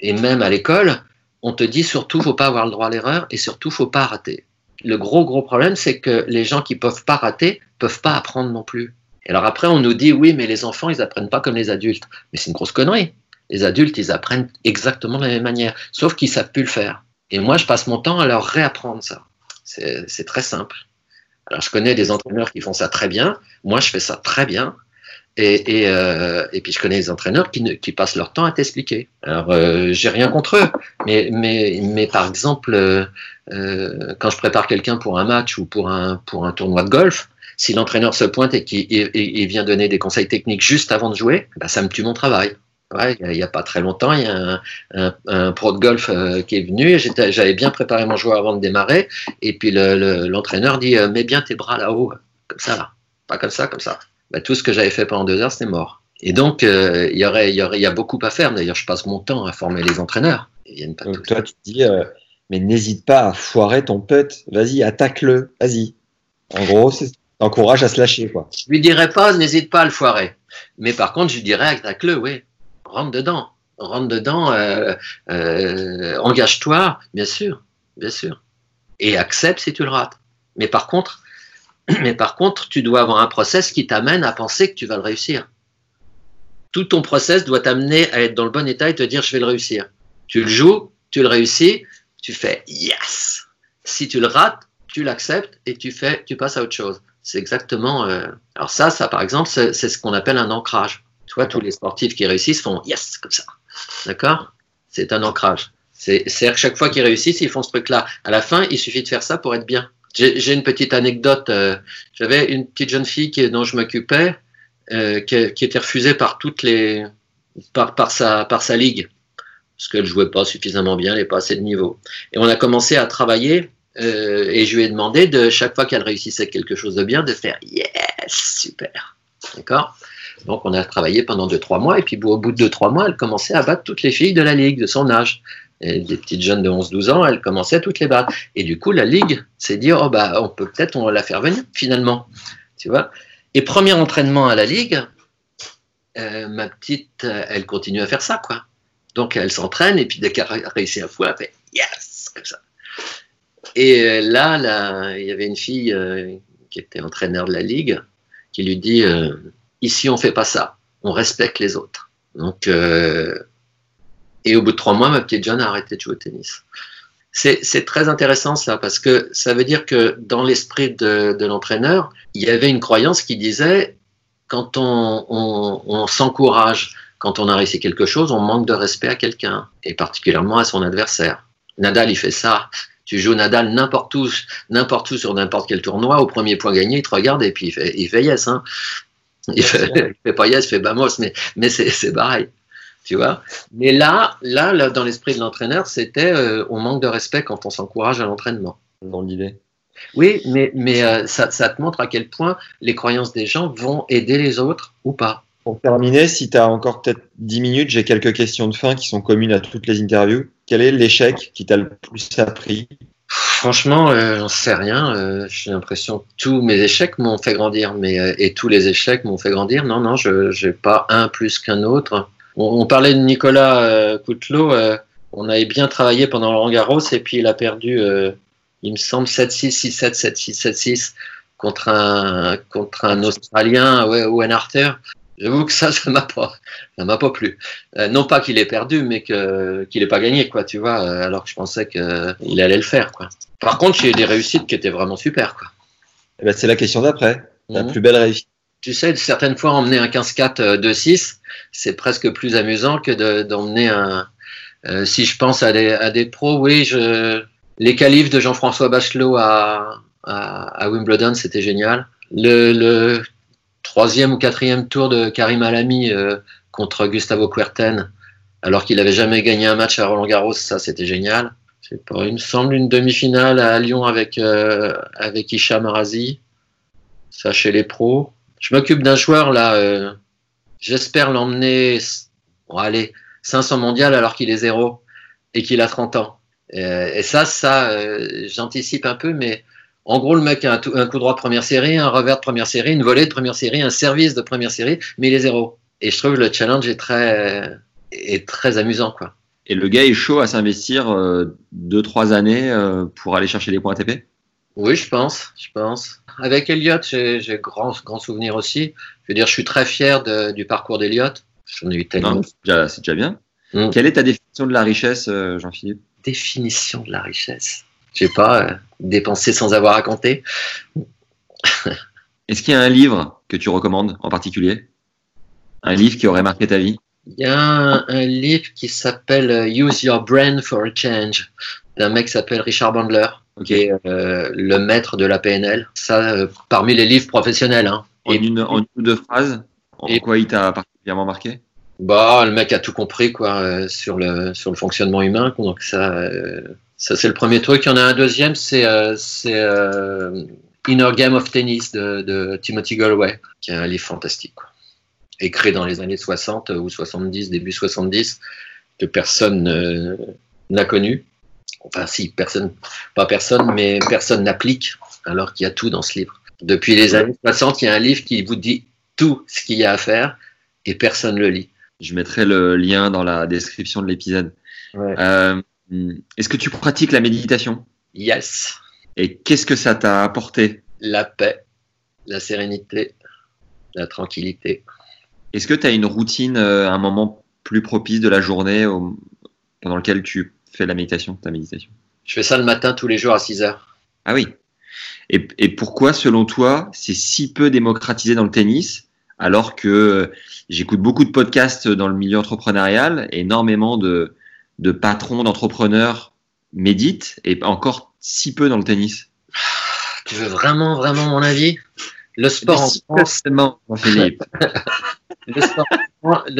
et même à l'école, on te dit surtout, faut pas avoir le droit à l'erreur et surtout, faut pas rater. Le gros, gros problème, c'est que les gens qui peuvent pas rater, peuvent pas apprendre non plus. Et alors après, on nous dit, oui, mais les enfants, ils apprennent pas comme les adultes. Mais c'est une grosse connerie. Les adultes, ils apprennent exactement de la même manière, sauf qu'ils savent plus le faire. Et moi, je passe mon temps à leur réapprendre ça. C'est très simple. Alors, je connais des entraîneurs qui font ça très bien. Moi, je fais ça très bien. Et, et, euh, et puis, je connais des entraîneurs qui, ne, qui passent leur temps à t'expliquer. Alors, euh, j'ai rien contre eux. Mais, mais, mais par exemple, euh, euh quand je prépare quelqu'un pour un match ou pour un, pour un tournoi de golf, si l'entraîneur se pointe et qu'il vient donner des conseils techniques juste avant de jouer, bah, ça me tue mon travail. Ouais, il n'y a, a, pas très longtemps, il y a un, un, un pro de golf euh, qui est venu. J'avais bien préparé mon joueur avant de démarrer. Et puis l'entraîneur le, le, dit euh, Mets bien tes bras là-haut, comme ça, là. Pas comme ça, comme ça. Bah, tout ce que j'avais fait pendant deux heures, c'était mort. Et donc, euh, il y aurait, il y aurait, il y a beaucoup à faire. D'ailleurs, je passe mon temps à former les entraîneurs. Ils viennent pas donc, toi, tu te dis Mais n'hésite pas à foirer ton putt. Vas-y, attaque-le. Vas-y. En gros, t'encourages à se lâcher. Quoi. Je lui dirais pas N'hésite pas à le foirer. Mais par contre, je lui dirais Attaque-le, oui rentre dedans, rentre dedans, euh, euh, engage-toi, bien sûr, bien sûr, et accepte si tu le rates. Mais par contre, mais par contre, tu dois avoir un process qui t'amène à penser que tu vas le réussir. Tout ton process doit t'amener à être dans le bon état et te dire je vais le réussir. Tu le joues, tu le réussis, tu fais yes. Si tu le rates, tu l'acceptes et tu fais, tu passes à autre chose. C'est exactement. Euh... Alors ça, ça par exemple, c'est ce qu'on appelle un ancrage. Tu vois, tous les sportifs qui réussissent font yes, comme ça. D'accord? C'est un ancrage. C'est à chaque fois qu'ils réussissent, ils font ce truc-là. À la fin, il suffit de faire ça pour être bien. J'ai une petite anecdote. Euh, J'avais une petite jeune fille qui, dont je m'occupais, euh, qui, était refusée par toutes les, par, par sa, par sa ligue, parce qu'elle jouait pas suffisamment bien, elle n'avait pas assez de niveau. Et on a commencé à travailler. Euh, et je lui ai demandé de chaque fois qu'elle réussissait quelque chose de bien, de faire yes, super, d'accord? Donc on a travaillé pendant 2-3 mois, et puis au bout de 2-3 mois, elle commençait à battre toutes les filles de la Ligue, de son âge. Des petites jeunes de 11-12 ans, elle commençait à toutes les battre. Et du coup, la Ligue s'est dit, oh bah, on peut peut-être on la faire venir, finalement. Tu vois? Et premier entraînement à la Ligue, euh, ma petite, elle continue à faire ça, quoi. Donc elle s'entraîne, et puis dès qu'elle a réussi à fois, elle fait yes, comme ça. Et là, là, il y avait une fille euh, qui était entraîneur de la Ligue, qui lui dit, euh, Ici, on fait pas ça. On respecte les autres. Donc, euh, et au bout de trois mois, ma petite jeune a arrêté de jouer au tennis. C'est très intéressant ça, parce que ça veut dire que dans l'esprit de, l'entraîneur, il y avait une croyance qui disait, quand on s'encourage, quand on a réussi quelque chose, on manque de respect à quelqu'un, et particulièrement à son adversaire. Nadal, il fait ça. Tu joues Nadal n'importe où, n'importe où sur n'importe quel tournoi, au premier point gagné, il te regarde et puis il fait, il fait yes. Hein. Il fait, il fait pas yes, il fait bamos, mais, mais c'est pareil. Tu vois Mais là, là, là dans l'esprit de l'entraîneur, c'était euh, on manque de respect quand on s'encourage à l'entraînement. Dans l'idée. Oui, mais, mais euh, ça, ça, te montre à quel point les croyances des gens vont aider les autres ou pas. Pour terminer, si tu as encore peut-être 10 minutes, j'ai quelques questions de fin qui sont communes à toutes les interviews. Quel est l'échec qui t'a le plus appris? Franchement, euh, j'en sais rien. Euh, J'ai l'impression que tous mes échecs m'ont fait grandir, mais euh, et tous les échecs m'ont fait grandir. Non, non, je n'ai pas un plus qu'un autre. On, on, parlait de Nicolas euh, Coutelot. Euh, on avait bien travaillé pendant Roland Garros et puis il a perdu, euh, il me semble, 7-6, 6-7, 7-6, 7-6 contre un, contre un Australien, ouais, Owen Arthur. J'avoue que ça, ça m'a pas, ça m'a pas plu. Euh, non pas qu'il ait perdu, mais que qu'il ait pas gagné, quoi. Tu vois, alors que je pensais qu'il allait le faire, quoi. Par contre, j'ai eu des réussites qui étaient vraiment super, quoi. Eh ben, c'est la question d'après. La mmh. plus belle réussite. tu sais, certaines fois, emmener un 15-4 2-6, c'est presque plus amusant que d'emmener un. Euh, si je pense à des, à des pros, oui, je, les qualifs de Jean-François Bachelot à, à, Wimbledon, c'était génial. Le, le, troisième ou quatrième tour de Karim Alami euh, contre Gustavo Kuerten, alors qu'il n'avait jamais gagné un match à Roland Garros, ça c'était génial. C'est pas, il me semble une demi-finale à Lyon avec, euh, avec Hicham Arazi, ça chez les pros. Je m'occupe d'un joueur là, euh, j'espère l'emmener, bon, allez, 500 mondial alors qu'il est zéro et qu'il a 30 ans. Et, ça, ça, euh, j'anticipe un peu, mais en gros, le mec a un, un, coup droit de première série, un revers de première série, une volée de première série, un service de première série, mais il est zéro. Et je trouve que le challenge est très, est très amusant, quoi. Et le gars est chaud à s'investir 2-3 euh, années euh, pour aller chercher les points ATP Oui, je pense. Je pense. Avec Elliott, j'ai grand, grand souvenir aussi. Je veux dire, je suis très fier de, du parcours d'Elliott. J'en ai eu tellement. C'est déjà, bien. Mm. Quelle est ta définition de la richesse, euh, Jean-Philippe? Définition de la richesse. Je sais pas, dépenser sans avoir à compter. Est-ce qu'il y a un livre que tu recommandes en particulier? Un livre qui aurait marqué ta vie? Il y a un, livre qui s'appelle euh, Use Your Brain for a Change d'un mec qui s'appelle Richard Bandler, qui est euh, le maître de la PNL. Ça, euh, parmi les livres professionnels. Hein. En, une, en une ou deux phrases, en et, quoi il t'a particulièrement marqué? Bah, le mec a tout compris quoi sur le sur le fonctionnement humain. Donc ça, ça c'est le premier truc. Il y en a un deuxième, c'est c'est Inner Game of Tennis de, de Timothy Galway, qui est un livre fantastique. Quoi écrit dans les années 60 ou 70, début 70, que personne n'a connu. Enfin, si, personne, pas personne, mais personne n'applique, alors qu'il y a tout dans ce livre. Depuis les années 60, il y a un livre qui vous dit tout ce qu'il y a à faire et personne ne le lit. Je mettrai le lien dans la description de l'épisode. Euh, est-ce que tu pratiques la méditation? Yes. Et qu'est-ce que ça t'a apporté? La paix, la sérénité, la tranquillité. Est-ce que tu as une routine, euh, un moment plus propice de la journée pendant lequel tu fais la méditation, ta méditation? Je fais ça le matin tous les jours à 6 heures. Ah oui. Et, pourquoi, selon toi, c'est si peu démocratisé dans le tennis alors que euh, j'écoute beaucoup de podcasts dans le milieu entrepreneurial, énormément de, de patrons, d'entrepreneurs méditent et encore si peu dans le tennis Tu veux vraiment, vraiment mon avis? Le sport en France. le,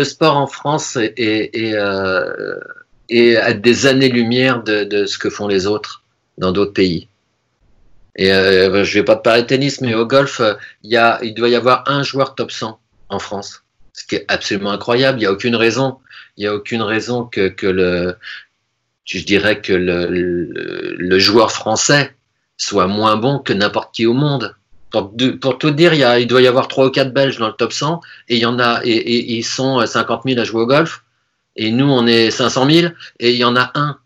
sport, en France est, est, euh, à des années-lumière de, ce que font les autres dans d'autres pays. Et euh, je vais pas te parler de tennis, mais au golf, y a, il doit y avoir un joueur top 100 en France, ce qui est absolument incroyable. Il n'y a aucune raison, il y a aucune raison que, que le, je dirais que le, le joueur français soit moins bon que n'importe qui au monde. Pour, tout dire, il, doit y avoir trois ou quatre Belges dans le top 100 et il y en a et, ils sont 50 000 à jouer au golf et nous on est 500 000 et il y en a un.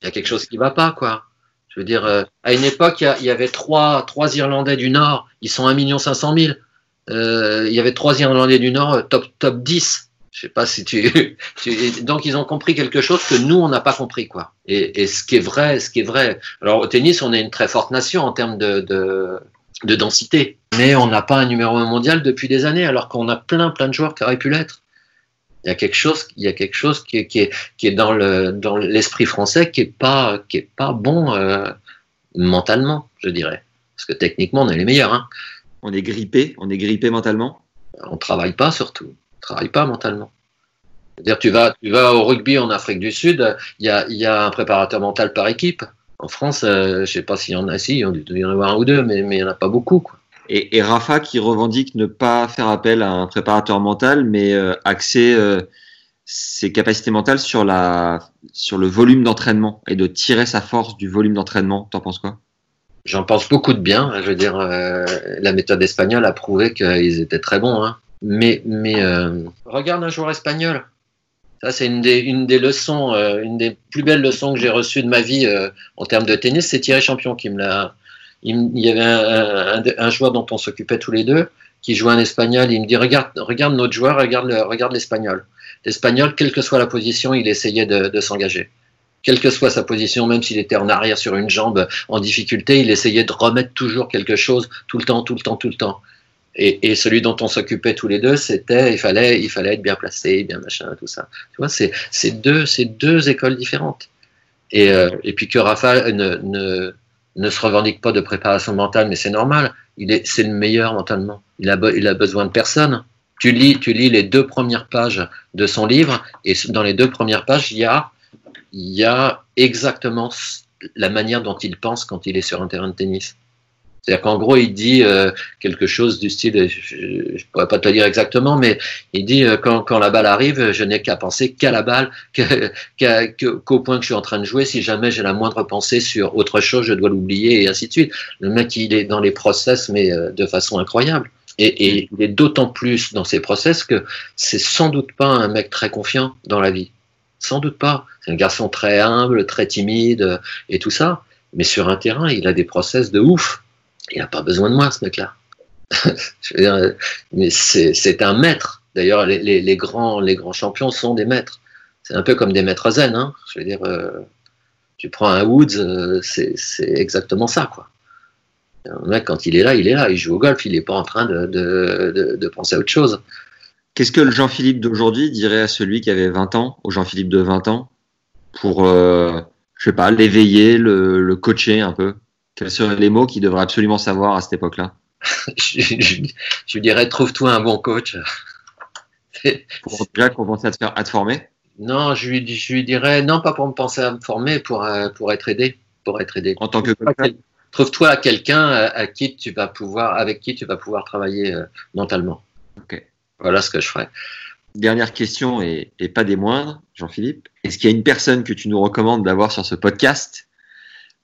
Il y a quelque chose qui va pas quoi. Je veux dire, euh, à une époque, il y, avait trois, trois Irlandais du Nord, ils sont 1 500 000. Euh, il y avait trois Irlandais du Nord, euh, top, top 10. Je sais pas si tu, Donc, ils ont compris quelque chose que nous, on n'a pas compris, quoi. Et, ce qui est vrai, ce qui est vrai. Alors, au tennis, on est une très forte nation en termes de, de densité. Mais on n'a pas un numéro un mondial depuis des années, alors qu'on a plein, plein de joueurs qui auraient pu l'être. Il y a quelque chose, il y a quelque chose qui est, qui est, qui est dans le dans l'esprit français qui est pas qui est pas bon euh, mentalement, je dirais. Parce que techniquement, on est les meilleurs. Hein. On est grippé, on est grippé mentalement? On travaille pas surtout, travaille pas mentalement. C'est-à-dire, tu vas, tu vas au rugby en Afrique du Sud, il y a, y a un préparateur mental par équipe. En France, euh, je ne sais pas s'il y en a, si, il doit y en avoir un ou deux, mais, il n'y en a pas beaucoup. Et, Rafa qui revendique ne pas faire appel à un préparateur mental, mais euh, axer euh, ses capacités mentales sur, la, sur le volume d'entraînement et de tirer sa force du volume d'entraînement. T'en penses quoi? J'en pense beaucoup de bien. Je veux dire, la méthode espagnole a prouvé qu'ils étaient très bons. Hein. Mais, mais regarde un joueur espagnol. Ça, c'est une des, leçons, euh, une des plus belles leçons que j'ai reçues de ma vie euh, en termes de tennis. C'est Thierry Champion qui me l'a. Il, y avait un, un, joueur dont on s'occupait tous les deux, qui jouait un espagnol. Il me dit regarde, regarde notre joueur, regarde le, regarde l'espagnol. L'espagnol, quelle que soit la position, il essayait de, de s'engager. Quelle que soit sa position, même s'il était en arrière sur une jambe en difficulté, il essayait de remettre toujours quelque chose tout le temps, tout le temps, tout le temps. Et, celui dont on s'occupait tous les deux, c'était il fallait, il fallait être bien placé, bien machin, tout ça. Tu vois, c'est, deux, deux écoles différentes. Et, euh, et puis que Rafa ne, ne, ne, se revendique pas de préparation mentale, mais c'est normal. Il est, c'est le meilleur mentalement. Il a, il a besoin de personne. Tu lis, tu lis les deux premières pages de son livre, et dans les deux premières pages, il y a, il y a exactement la manière dont il pense quand il est sur un terrain de tennis. C'est-à-dire qu'en gros, il dit euh, quelque chose du style, je ne pourrais pas te le dire exactement, mais il dit euh, quand, quand, la balle arrive, je n'ai qu'à penser qu'à la balle, qu'au point que je suis en train de jouer. Si jamais j'ai la moindre pensée sur autre chose, je dois l'oublier et ainsi de suite. Le mec, il est dans les process, mais euh, de façon incroyable. Et, et il est d'autant plus dans ces process que c'est sans doute pas un mec très confiant dans la vie. Sans doute pas. C'est un garçon très humble, très timide et tout ça. Mais sur un terrain, il a des process de ouf. Il n'a pas besoin de moi, ce mec-là. mais c'est un maître. D'ailleurs, les, grands, champions sont des maîtres. C'est un peu comme des maîtres zen. Hein. Je veux dire, euh, tu prends un Woods, euh, c'est exactement ça, quoi. Un mec, quand il est là, il est là. Il joue au golf. Il n'est pas en train de, penser à autre chose. Qu'est-ce que le Jean-Philippe d'aujourd'hui dirait à celui qui avait 20 ans, au Jean-Philippe de 20 ans, pour, euh, je sais pas, l'éveiller, le, le, coacher un peu? Quels seraient les mots qu'il devrait absolument savoir à cette époque-là? Je, je, je, dirais, trouve-toi un bon coach. pour déjà commencer à te, faire, à te former? Non, je lui, je lui dirais, non, pas pour me penser à me former, pour, euh, pour être aidé. Pour être aidé. En tant que coach Trouve-toi quelqu'un à qui tu vas pouvoir, avec qui tu vas pouvoir travailler euh, mentalement. Ok. Voilà ce que je ferais. Dernière question et, et pas des moindres, Jean-Philippe. Est-ce qu'il y a une personne que tu nous recommandes d'avoir sur ce podcast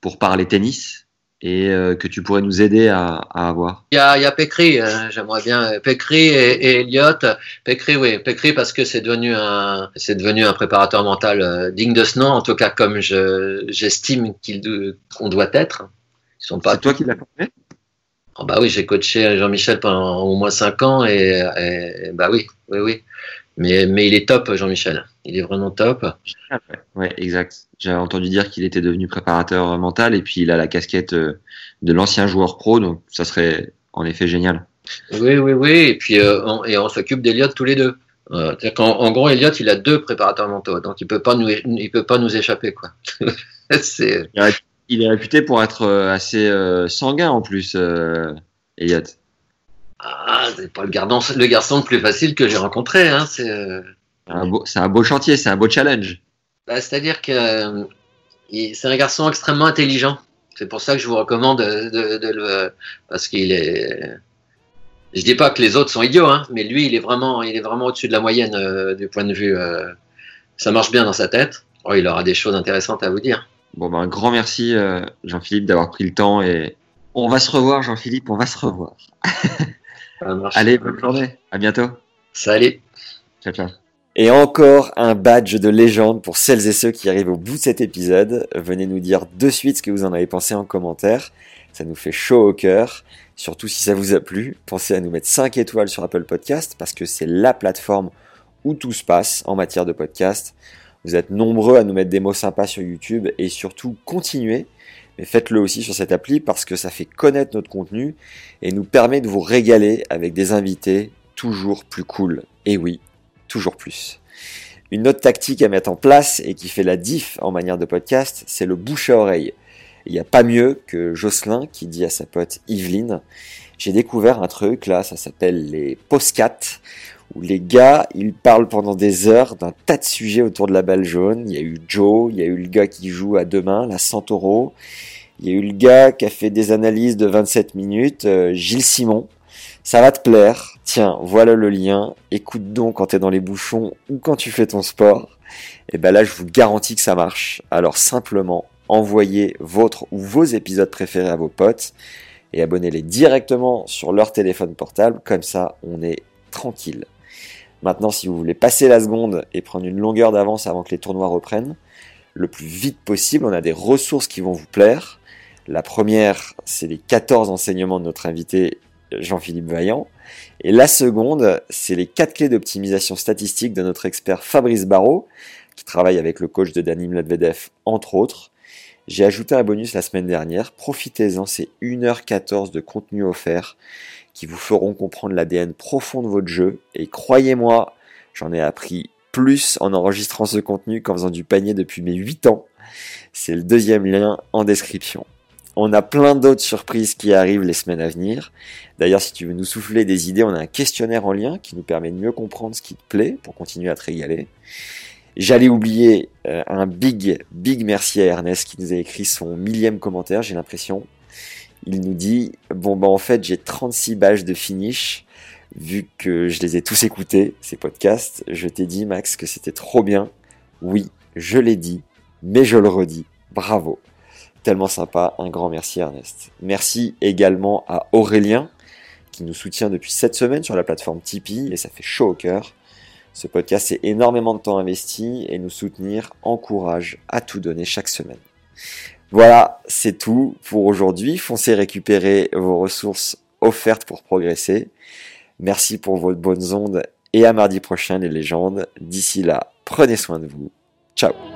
pour parler tennis? Et euh, que tu pourrais nous aider à, à avoir Il y a, il y a Pécry, euh, j'aimerais bien Pécry et, et Elliott. Pécry, oui, Pécry parce que c'est devenu un, c'est devenu un préparateur mental euh, digne de ce nom, en tout cas comme je, j'estime qu'il, qu'on doit être. Ils sont pas. C'est toi qui l'as formé? Oh bah oui, j'ai coaché Jean-Michel pendant au moins 5 ans et, et, bah oui, oui, oui. Mais, mais il est top, Jean-Michel. Il est vraiment top. Ouais, exact. J'ai entendu dire qu'il était devenu préparateur mental et puis il a la casquette de l'ancien joueur pro, donc ça serait en effet génial. Oui, oui, oui. Et puis euh, on, et on s'occupe d'Eliott tous les deux. Euh, en, en, gros, Elliott, il a deux préparateurs mentaux, donc il peut pas nous, il peut pas nous échapper, quoi. il est réputé pour être assez euh, sanguin en plus, euh, Elliot. Ah, c'est pas le, gardon, le garçon le plus facile que j'ai rencontré. Hein, c'est euh... un, un, beau chantier, c'est un beau challenge. Bah, C'est-à-dire que euh, c'est un garçon extrêmement intelligent. C'est pour ça que je vous recommande de, de, de le. Parce qu'il est. Je dis pas que les autres sont idiots, hein, mais lui, il est vraiment, il est vraiment au-dessus de la moyenne euh, du point de vue. ça marche bien dans sa tête. Oh, il aura des choses intéressantes à vous dire. Bon, ben, un grand merci, euh, Jean-Philippe, d'avoir pris le temps et on va se revoir, Jean-Philippe, on va se revoir. Allez, bonne journée. À bientôt. Salut. Ciao, ciao. Et encore un badge de légende pour celles et ceux qui arrivent au bout de cet épisode. Venez nous dire de suite ce que vous en avez pensé en commentaire. Ça nous fait chaud au cœur. Surtout si ça vous a plu, pensez à nous mettre 5 étoiles sur Apple Podcast parce que c'est la plateforme où tout se passe en matière de podcast. Vous êtes nombreux à nous mettre des mots sympas sur YouTube et surtout continuez, mais faites-le aussi sur cette appli parce que ça fait connaître notre contenu et nous permet de vous régaler avec des invités toujours plus cool. Et oui, toujours plus. Une autre tactique à mettre en place et qui fait la diff en manière de podcast, c'est le bouche à oreille. Il n'y a pas mieux que Jocelyn qui dit à sa pote Yveline, j'ai découvert un truc là, ça s'appelle les postcats où les gars, ils parlent pendant des heures d'un tas de sujets autour de la balle jaune. Il y a eu Joe, il y a eu le gars qui joue à demain, la Santoro. Il y a eu le gars qui a fait des analyses de 27 minutes, euh, Gilles Simon. Ça va te plaire. Tiens, voilà le lien. Écoute donc quand t'es dans les bouchons ou quand tu fais ton sport. Et ben là, je vous garantis que ça marche. Alors simplement, envoyez votre ou vos épisodes préférés à vos potes et abonnez-les directement sur leur téléphone portable. Comme ça, on est tranquille. Maintenant, si vous voulez passer la seconde et prendre une longueur d'avance avant que les tournois reprennent, le plus vite possible, on a des ressources qui vont vous plaire. La première, c'est les 14 enseignements de notre invité Jean-Philippe Vaillant. Et la seconde, c'est les 4 clés d'optimisation statistique de notre expert Fabrice Barrault, qui travaille avec le coach de Danim Medvedev, entre autres. J'ai ajouté un bonus la semaine dernière, profitez-en, c'est 1h14 de contenu offert qui vous feront comprendre l'ADN profond de votre jeu. Et croyez-moi, j'en ai appris plus en enregistrant ce contenu qu'en faisant du panier depuis mes 8 ans. C'est le deuxième lien en description. On a plein d'autres surprises qui arrivent les semaines à venir. D'ailleurs, si tu veux nous souffler des idées, on a un questionnaire en lien qui nous permet de mieux comprendre ce qui te plaît pour continuer à te régaler. J'allais oublier euh, un big, big merci à Ernest qui nous a écrit son millième commentaire, j'ai l'impression. Il nous dit, bon bah en fait j'ai 36 badges de finish, vu que je les ai tous écoutés, ces podcasts. Je t'ai dit Max que c'était trop bien. Oui, je l'ai dit, mais je le redis. Bravo. Tellement sympa, un grand merci Ernest. Merci également à Aurélien qui nous soutient depuis cette semaine sur la plateforme Tipeee et ça fait chaud au cœur. Ce podcast, c'est énormément de temps investi et nous soutenir encourage à tout donner chaque semaine. Voilà, c'est tout pour aujourd'hui. Foncez récupérer vos ressources offertes pour progresser. Merci pour vos bonnes ondes et à mardi prochain les légendes. D'ici là, prenez soin de vous. Ciao